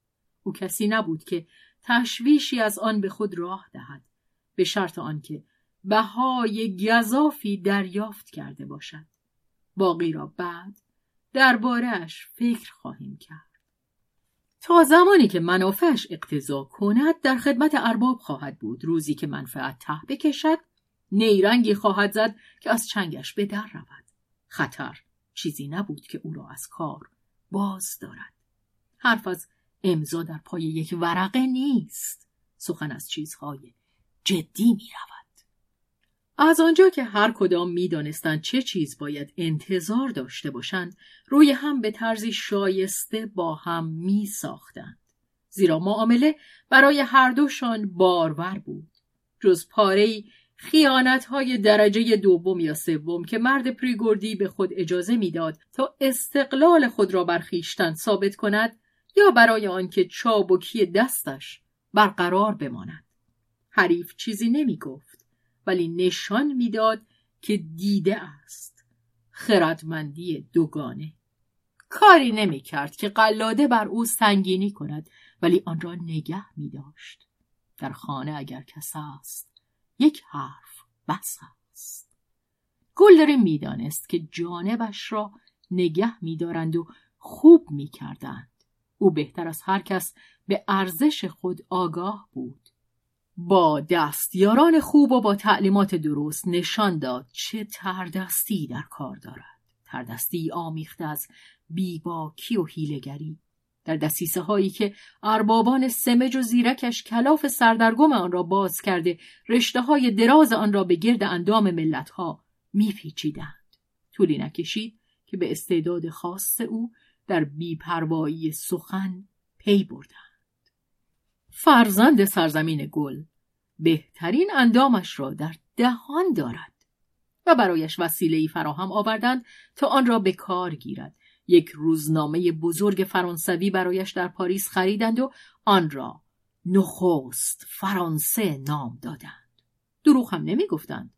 او کسی نبود که تشویشی از آن به خود راه دهد به شرط آنکه بهای گذافی دریافت کرده باشد. باقی را بعد دربارهاش فکر خواهیم کرد. تا زمانی که منافعش اقتضا کند در خدمت ارباب خواهد بود. روزی که منفعت ته بکشد نیرنگی خواهد زد که از چنگش به در رود. خطر چیزی نبود که او را از کار باز دارد. حرف از امضا در پای یک ورقه نیست سخن از چیزهای جدی می رود. از آنجا که هر کدام می دانستند چه چیز باید انتظار داشته باشند روی هم به طرزی شایسته با هم می ساختند. زیرا معامله برای هر دوشان بارور بود. جز پاره خیانت های درجه دوم یا سوم که مرد پریگوردی به خود اجازه می‌داد تا استقلال خود را برخیشتن ثابت کند یا برای آنکه چابکی دستش برقرار بماند. حریف چیزی نمی گفت ولی نشان می‌داد که دیده است. خردمندی دوگانه. کاری نمی کرد که قلاده بر او سنگینی کند ولی آن را نگه می داشت. در خانه اگر کس است یک حرف بس است. گلدره می‌دانست که جانبش را نگه میدارند و خوب می‌کردند. او بهتر از هر کس به ارزش خود آگاه بود. با دستیاران خوب و با تعلیمات درست نشان داد چه تردستی در کار دارد. تردستی آمیخته از بیباکی و هیلگری در دستیسه هایی که اربابان سمج و زیرکش کلاف سردرگم آن را باز کرده رشته های دراز آن را به گرد اندام ملت ها میپیچیدند. طولی نکشید که به استعداد خاص او در بیپروایی سخن پی بردند. فرزند سرزمین گل بهترین اندامش را در دهان دارد و برایش وسیله فراهم آوردند تا آن را به کار گیرد. یک روزنامه بزرگ فرانسوی برایش در پاریس خریدند و آن را نخست فرانسه نام دادند. دروغ هم نمی گفتند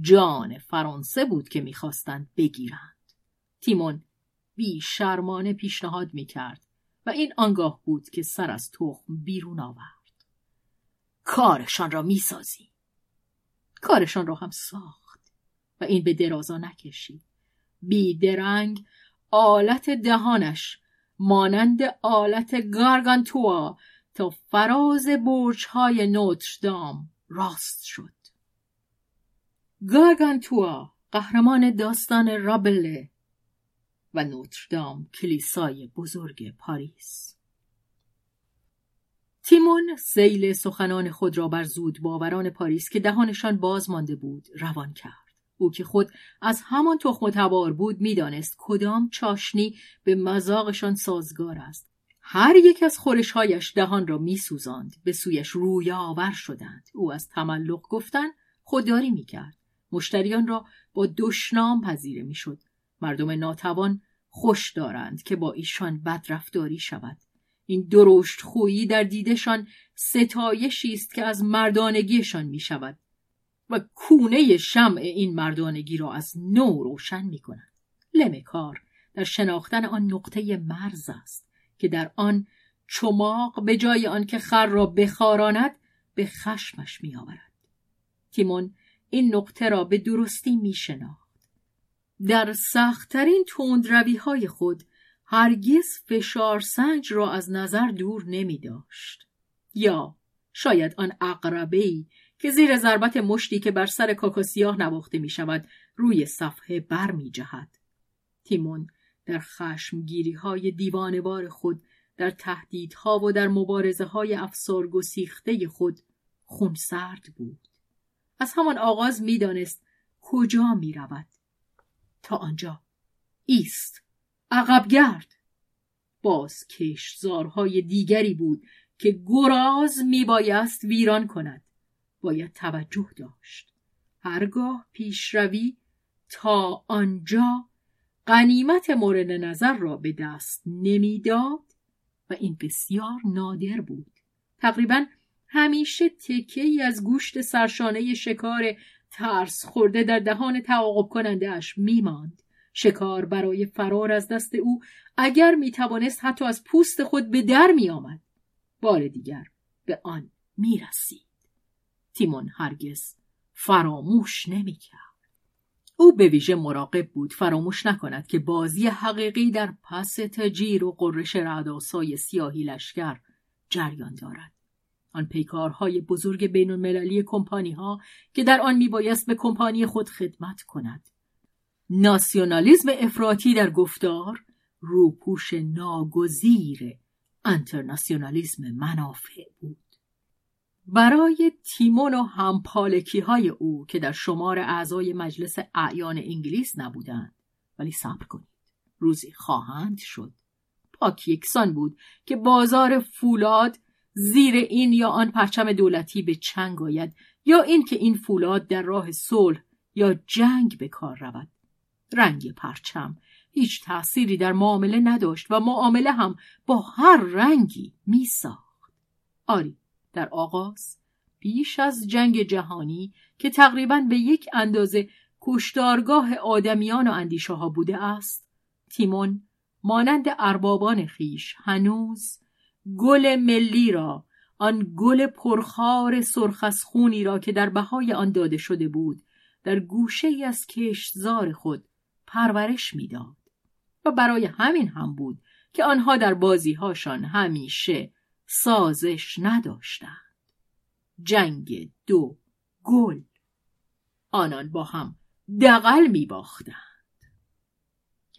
جان فرانسه بود که می‌خواستند بگیرند. تیمون بی شرمانه پیشنهاد می کرد و این آنگاه بود که سر از تخم بیرون آورد. کارشان را می‌سازی. کارشان را هم ساخت و این به درازا نکشید. بی درنگ آلت دهانش مانند آلت گارگانتوا تا فراز برجهای نوتردام راست شد. گارگانتوا قهرمان داستان رابله و نوتردام کلیسای بزرگ پاریس. تیمون سیل سخنان خود را بر زود باوران پاریس که دهانشان باز مانده بود روان کرد. او که خود از همان تخم تبار بود می‌دانست کدام چاشنی به مذاقشان سازگار است. هر یک از خورشهایش دهان را میسوزاند به سویش روی آور شدند. او از تملق گفتن خودداری می‌کرد. مشتریان را با دشنام پذیره می‌شد. مردم ناتوان خوش دارند که با ایشان بدرفتاری شود این درشت خویی در دیدشان ستایشی است که از مردانگیشان می شود و کونه شمع این مردانگی را از نو روشن می کند. لمکار در شناختن آن نقطه مرز است که در آن چماق به جای آنکه خر را بخاراند به خشمش می آورد. تیمون این نقطه را به درستی می شناخت. در سختترین تندروی های خود هرگز فشار سنج را از نظر دور نمی داشت. یا شاید آن اقربه که زیر ضربت مشتی که بر سر کاکاسیاه نواخته می شود روی صفحه بر می جهد. تیمون در خشمگیری های دیوانوار خود در تهدیدها و در مبارزه های افسار گسیخته خود خونسرد بود. از همان آغاز می‌دانست کجا می رود. تا آنجا. ایست. عقب گرد باز کشزارهای دیگری بود که گراز میبایست ویران کند. باید توجه داشت. هرگاه پیشروی تا آنجا غنیمت مورد نظر را به دست نمی‌داد و این بسیار نادر بود. تقریبا همیشه تکه ای از گوشت سرشانه شکار ترس خورده در دهان تعاقب کننده اش میماند شکار برای فرار از دست او اگر می توانست حتی از پوست خود به در می آمد. بار دیگر به آن می رسید. تیمون هرگز فراموش نمی کرد. او به ویژه مراقب بود فراموش نکند که بازی حقیقی در پس تجیر و قررش رعداسای سیاهی لشکر جریان دارد. آن پیکارهای بزرگ بین المللی کمپانی ها که در آن میبایست به کمپانی خود خدمت کند. ناسیونالیزم افراطی در گفتار روپوش ناگزیر انترناسیونالیزم منافع بود. برای تیمون و همپالکی های او که در شمار اعضای مجلس اعیان انگلیس نبودند ولی صبر کنید روزی خواهند شد پاک یکسان بود که بازار فولاد زیر این یا آن پرچم دولتی به چنگ آید یا اینکه این فولاد در راه صلح یا جنگ به کار رود رنگ پرچم هیچ تأثیری در معامله نداشت و معامله هم با هر رنگی می ساخت. آری در آغاز بیش از جنگ جهانی که تقریبا به یک اندازه کشتارگاه آدمیان و اندیشه ها بوده است تیمون مانند اربابان خیش هنوز گل ملی را آن گل پرخار سرخسخونی را که در بهای آن داده شده بود در گوشه ای از کشتزار خود پرورش می‌داد. و برای همین هم بود که آنها در بازیهاشان همیشه سازش نداشتند. جنگ دو گل. آنان با هم دقل می باختند.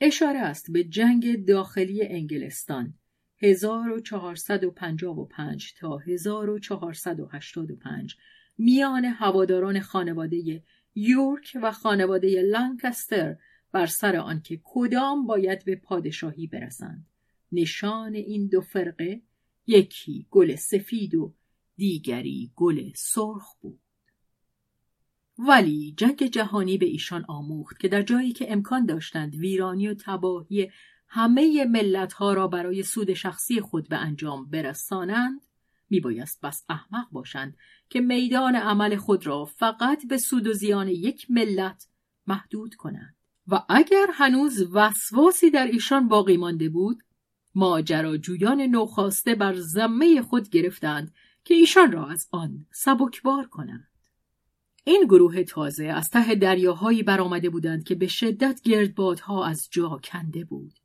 اشاره است به جنگ داخلی انگلستان. 1455 تا 1485 میان هواداران خانواده یورک و خانواده لانکستر بر سر آنکه کدام باید به پادشاهی برسند. نشان این دو فرقه یکی گل سفید و دیگری گل سرخ بود. ولی جنگ جهانی به ایشان آموخت که در جایی که امکان داشتند ویرانی و تباهی همه ملت ها را برای سود شخصی خود به انجام برسانند میبایست بس احمق باشند که میدان عمل خود را فقط به سود و زیان یک ملت محدود کنند. و اگر هنوز وسواسی در ایشان باقی مانده بود ماجراجویان نوخواسته بر زمه خود گرفتند که ایشان را از آن سبکبار کنند. این گروه تازه از ته دریاهایی برآمده بودند که به شدت گردبادها از جا کنده بود.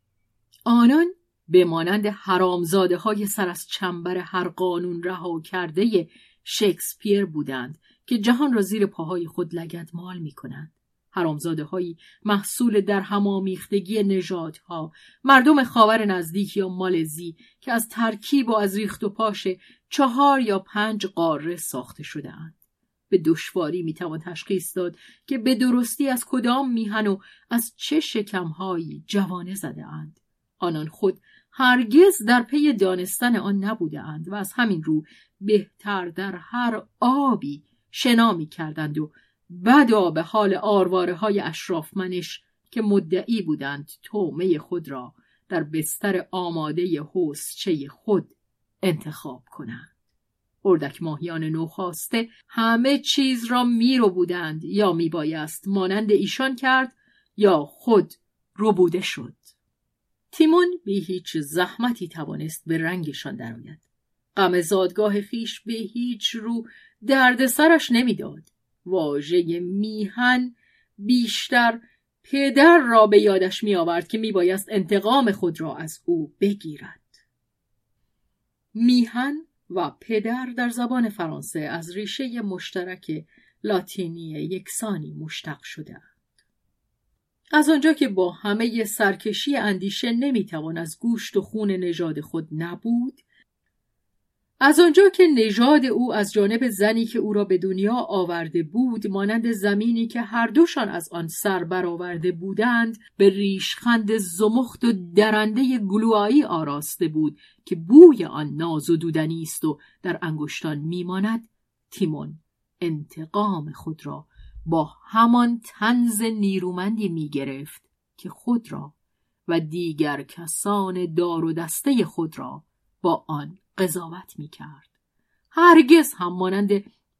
آنان به مانند حرامزاده های سر از چنبر هر قانون رها کرده شکسپیر بودند که جهان را زیر پاهای خود لگد مال می کنند. حرامزاده هایی محصول در همامیختگی نژادها مردم خاور نزدیک یا مالزی که از ترکیب و از ریخت و پاش چهار یا پنج قاره ساخته شده اند. به دشواری می‌توان تشخیص داد که به درستی از کدام میهن و از چه شکمهایی جوانه زده اند. آنان خود هرگز در پی دانستن آن نبوده اند و از همین رو بهتر در هر آبی شنا می کردند و بدا به حال آرواره های اشرافمنش که مدعی بودند تومه خود را در بستر آماده حوزچه خود انتخاب کنند. اردک ماهیان نوخواسته همه چیز را رو بودند یا میبایست مانند ایشان کرد یا خود رو بوده شد. تیمون بی هیچ زحمتی توانست به رنگشان درآید. غم زادگاه خیش به هیچ رو درد سرش نمی‌داد. واژه میهن بیشتر پدر را به یادش می آورد که می بایست انتقام خود را از او بگیرد. میهن و پدر در زبان فرانسه از ریشه مشترک لاتینی یکسانی مشتق شده از آنجا که با همه سرکشی اندیشه نمی‌توان از گوشت و خون نژاد خود نبود از آنجا که نژاد او از جانب زنی که او را به دنیا آورده بود مانند زمینی که هر دوشان از آن سر برآورده بودند به ریشخند زمخت و درنده گلوایی آراسته بود که بوی آن ناز و دودنی است و در انگشتان میماند تیمون انتقام خود را با همان تنز نیرومندی می‌گرفت که خود را و دیگر کسان دار و دسته خود را با آن قضاوت می کرد. هرگز هم مانند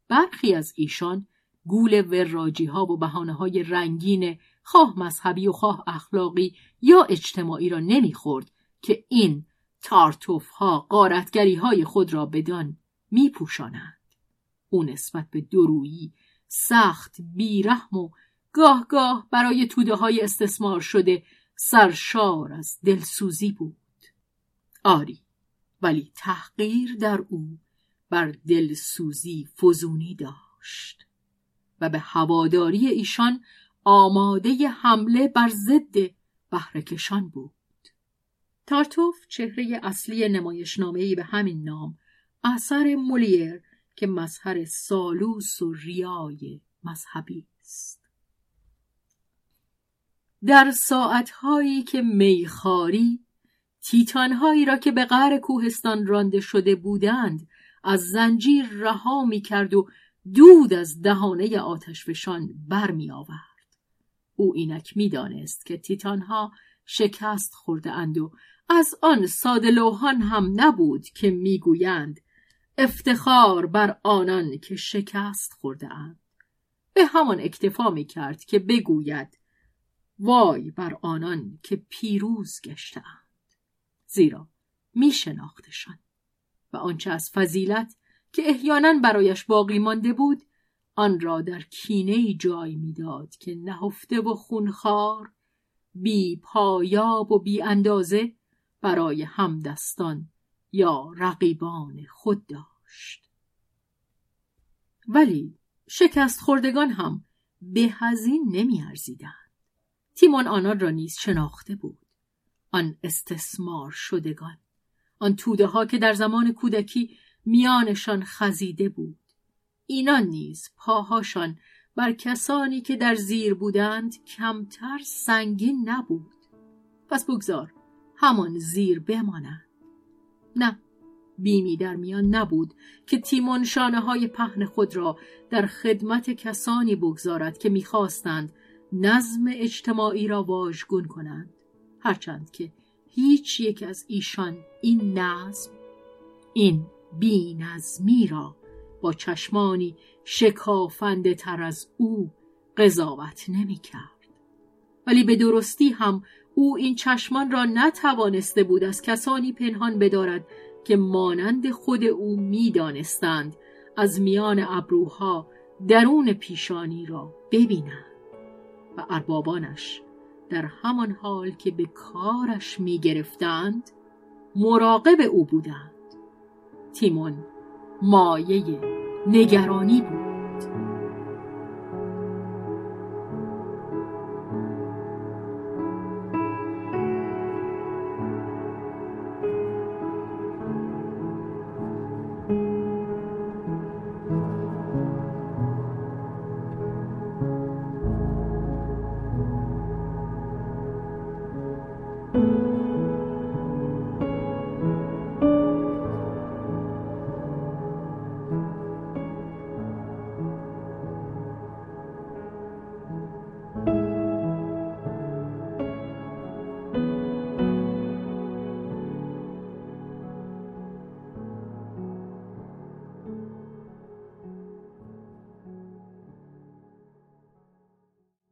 برخی از ایشان گول وراجی ها و بحانه های رنگین خواه مذهبی و خواه اخلاقی یا اجتماعی را نمی‌خورد که این تارتوف ها قارتگری های خود را بدان می پوشانند. او نسبت به درویی سخت بیرحم و گاه گاه برای توده های استثمار شده سرشار از دلسوزی بود. آری ولی تحقیر در او بر دلسوزی فزونی داشت و به هواداری ایشان آماده حمله بر ضد بهرهکشان بود تارتوف چهره اصلی نمایشنامه‌ای به همین نام اثر مولیر که مظهر سالوس و ریای مذهبی است در ساعتهایی که میخاری تیتانهایی را که به غر کوهستان رانده شده بودند از زنجیر رها می کرد و دود از دهانه آتشفشان بر می آورد. او اینک می دانست که تیتانها شکست خورده اند و از آن ساده هم نبود که می‌گویند افتخار بر آنان که شکست خورده اند. به همان اکتفا می کرد که بگوید وای بر آنان که پیروز گشتهاند. زیرا می شناختشان و آنچه از فضیلت که احیانا برایش باقی مانده بود آن را در کینه جای می‌داد که نهفته و خونخوار بی پایاب و بی اندازه برای همدستان یا رقیبان خود داشت. ولی شکست خوردگان هم به هزین نمی ارزیدند. تیمون آنان را نیز شناخته بود. آن استثمار شدگان آن توده ها که در زمان کودکی میانشان خزیده بود. اینان نیز پاهاشان بر کسانی که در زیر بودند کمتر سنگین نبود. پس بگذار همان زیر بمانند. نه بیمی در میان نبود که تیمون شانه های پهن خود را در خدمت کسانی بگذارد که می‌خواستند نظم اجتماعی را واژگون کنند هرچند که هیچ یک از ایشان این نظم این بی نظمی را با چشمانی شکافنده تر از او قضاوت نمی کرد. ولی به درستی هم او این چشمان را نتوانسته بود از کسانی پنهان بدارد که مانند خود او می‌دانستند از میان ابروها درون پیشانی را ببینند و اربابانش در همان حال که به کارش می گرفتند مراقب او بودند. تیمون مایه نگرانی بود.